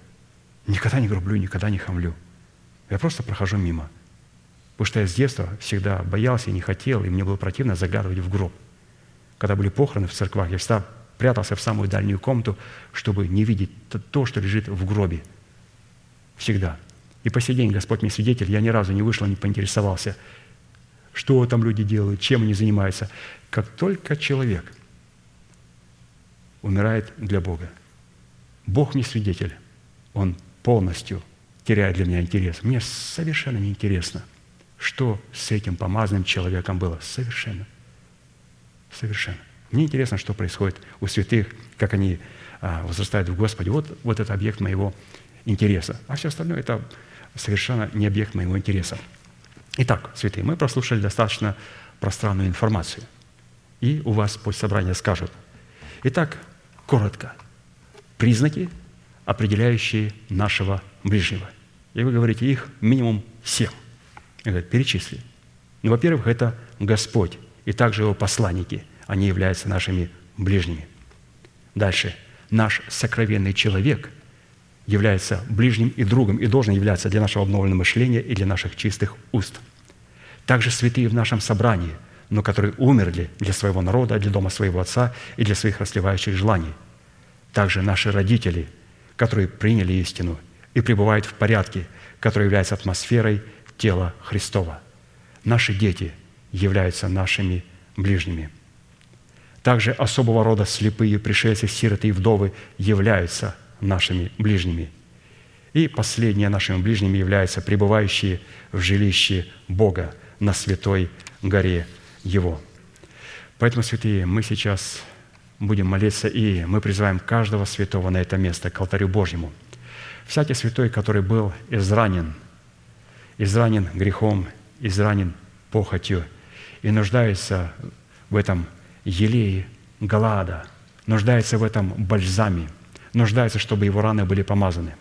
Speaker 3: Никогда не грублю, никогда не хамлю. Я просто прохожу мимо. Потому что я с детства всегда боялся и не хотел, и мне было противно заглядывать в гроб. Когда были похороны в церквах, я всегда прятался в самую дальнюю комнату, чтобы не видеть то, что лежит в гробе. Всегда. И по сей день Господь мне свидетель, я ни разу не вышел, не поинтересовался, что там люди делают, чем они занимаются. Как только человек умирает для Бога, Бог не свидетель, Он полностью теряет для меня интерес. Мне совершенно неинтересно, что с этим помазанным человеком было. Совершенно. Совершенно. Мне интересно, что происходит у святых, как они а, возрастают в Господе. Вот, вот это объект моего интереса. А все остальное – это совершенно не объект моего интереса. Итак, святые, мы прослушали достаточно пространную информацию. И у вас после собрания скажут. Итак, коротко. Признаки, определяющие нашего ближнего. И вы говорите, их минимум семь. Я перечисли. Ну, во-первых, это Господь и также Его посланники. Они являются нашими ближними. Дальше. Наш сокровенный человек является ближним и другом и должен являться для нашего обновленного мышления и для наших чистых уст. Также святые в нашем собрании, но которые умерли для своего народа, для дома своего отца и для своих расливающих желаний. Также наши родители, которые приняли истину и пребывают в порядке, который является атмосферой тела Христова. Наши дети являются нашими ближними. Также особого рода слепые, пришельцы, сироты и вдовы являются нашими ближними. И последние нашими ближними являются пребывающие в жилище Бога на святой горе Его. Поэтому, святые, мы сейчас будем молиться, и мы призываем каждого святого на это место, к алтарю Божьему. Всякий святой, который был изранен, изранен грехом, изранен похотью и нуждается в этом елее Галаада, нуждается в этом бальзаме, нуждается, чтобы его раны были помазаны.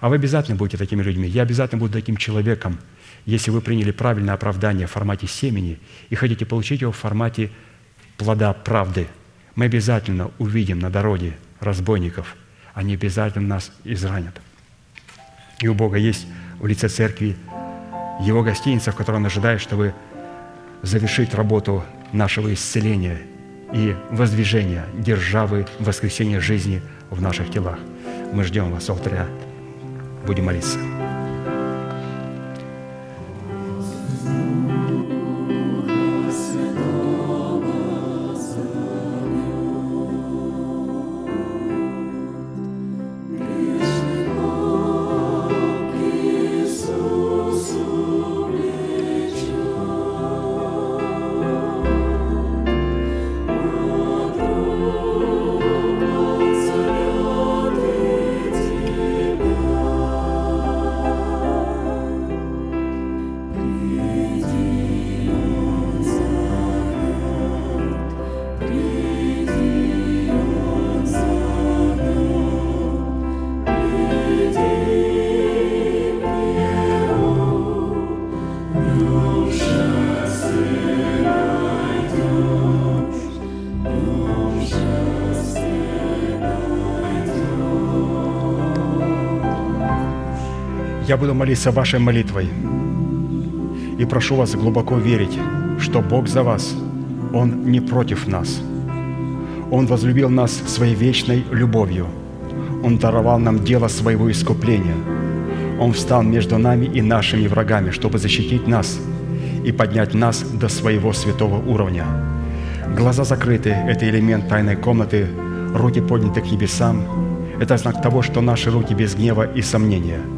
Speaker 3: А вы обязательно будете такими людьми. Я обязательно буду таким человеком, если вы приняли правильное оправдание в формате семени и хотите получить его в формате плода правды. Мы обязательно увидим на дороге разбойников. Они обязательно нас изранят. И у Бога есть в лице церкви Его гостиница, в которой Он ожидает, чтобы завершить работу нашего исцеления и воздвижения державы воскресения жизни в наших телах. Мы ждем вас, алтаря. Будем молиться. Молиться вашей молитвой и прошу вас глубоко верить, что Бог за вас, Он не против нас. Он возлюбил нас своей вечной любовью. Он даровал нам дело своего искупления. Он встал между нами и нашими врагами, чтобы защитить нас и поднять нас до своего святого уровня. Глаза закрыты – это элемент тайной комнаты, руки подняты к небесам – это знак того, что наши руки без гнева и сомнения –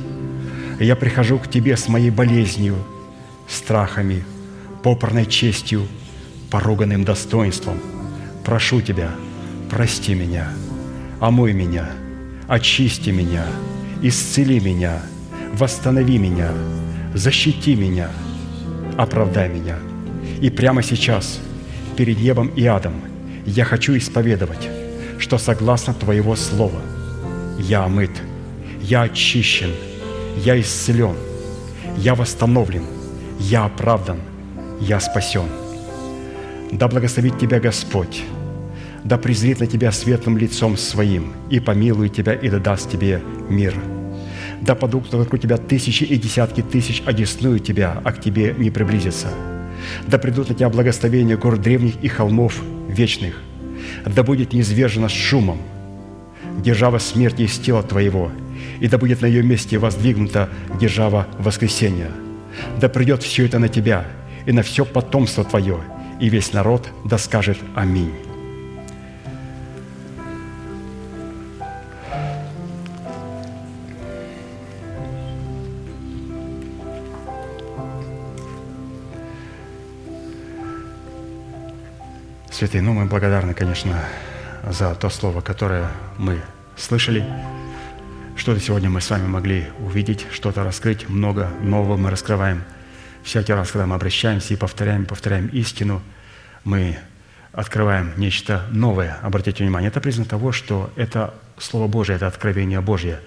Speaker 3: я прихожу к Тебе с моей болезнью, страхами, попорной честью, поруганным достоинством. Прошу Тебя, прости меня, омой меня, очисти меня, исцели меня, восстанови меня, защити меня, оправдай меня. И прямо сейчас, перед небом и адом, я хочу исповедовать, что согласно Твоего Слова я омыт, я очищен – я исцелен, я восстановлен, я оправдан, я спасен. Да благословит тебя Господь, да презрит на тебя светлым лицом своим и помилует тебя и дадаст тебе мир. Да падут вокруг тебя тысячи и десятки тысяч, одесную тебя, а к тебе не приблизятся. Да придут на тебя благословения гор древних и холмов вечных. Да будет низвержена с шумом держава смерти из тела твоего, и да будет на ее месте воздвигнута держава воскресения. Да придет все это на тебя и на все потомство твое, и весь народ да скажет Аминь. Святые, ну мы благодарны, конечно, за то слово, которое мы слышали. Что-то сегодня мы с вами могли увидеть, что-то раскрыть, много нового мы раскрываем. Всякий раз, когда мы обращаемся и повторяем, повторяем истину, мы открываем нечто новое. Обратите внимание, это признак того, что это Слово Божие, это откровение Божье.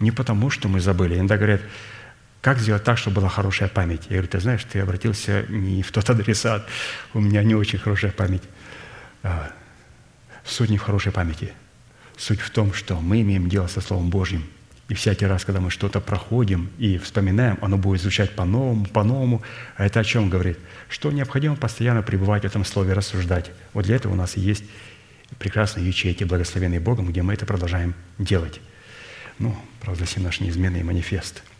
Speaker 3: Не потому, что мы забыли. Иногда говорят, как сделать так, чтобы была хорошая память? Я говорю, ты знаешь, ты обратился не в тот адресат, у меня не очень хорошая память. А, суть не в хорошей памяти. Суть в том, что мы имеем дело со Словом Божьим. И всякий раз, когда мы что-то проходим и вспоминаем, оно будет звучать по-новому, по-новому. А это о чем говорит? Что необходимо постоянно пребывать в этом Слове, рассуждать. Вот для этого у нас есть прекрасные ячейки, благословенные Богом, где мы это продолжаем делать. Ну, провозгласим наш неизменный манифест –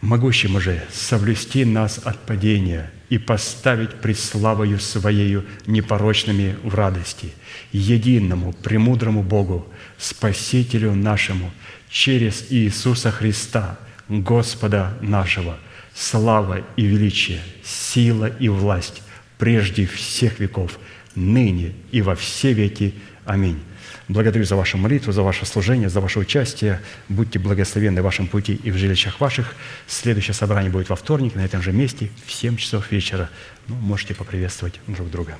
Speaker 3: могущим уже соблюсти нас от падения и поставить пред славою Своею непорочными в радости, единому, премудрому Богу, Спасителю нашему, через Иисуса Христа, Господа нашего, слава и величие, сила и власть прежде всех веков, ныне и во все веки. Аминь. Благодарю за вашу молитву, за ваше служение, за ваше участие. Будьте благословенны в вашем пути и в жилищах ваших. Следующее собрание будет во вторник на этом же месте в 7 часов вечера. Ну, можете поприветствовать друг друга.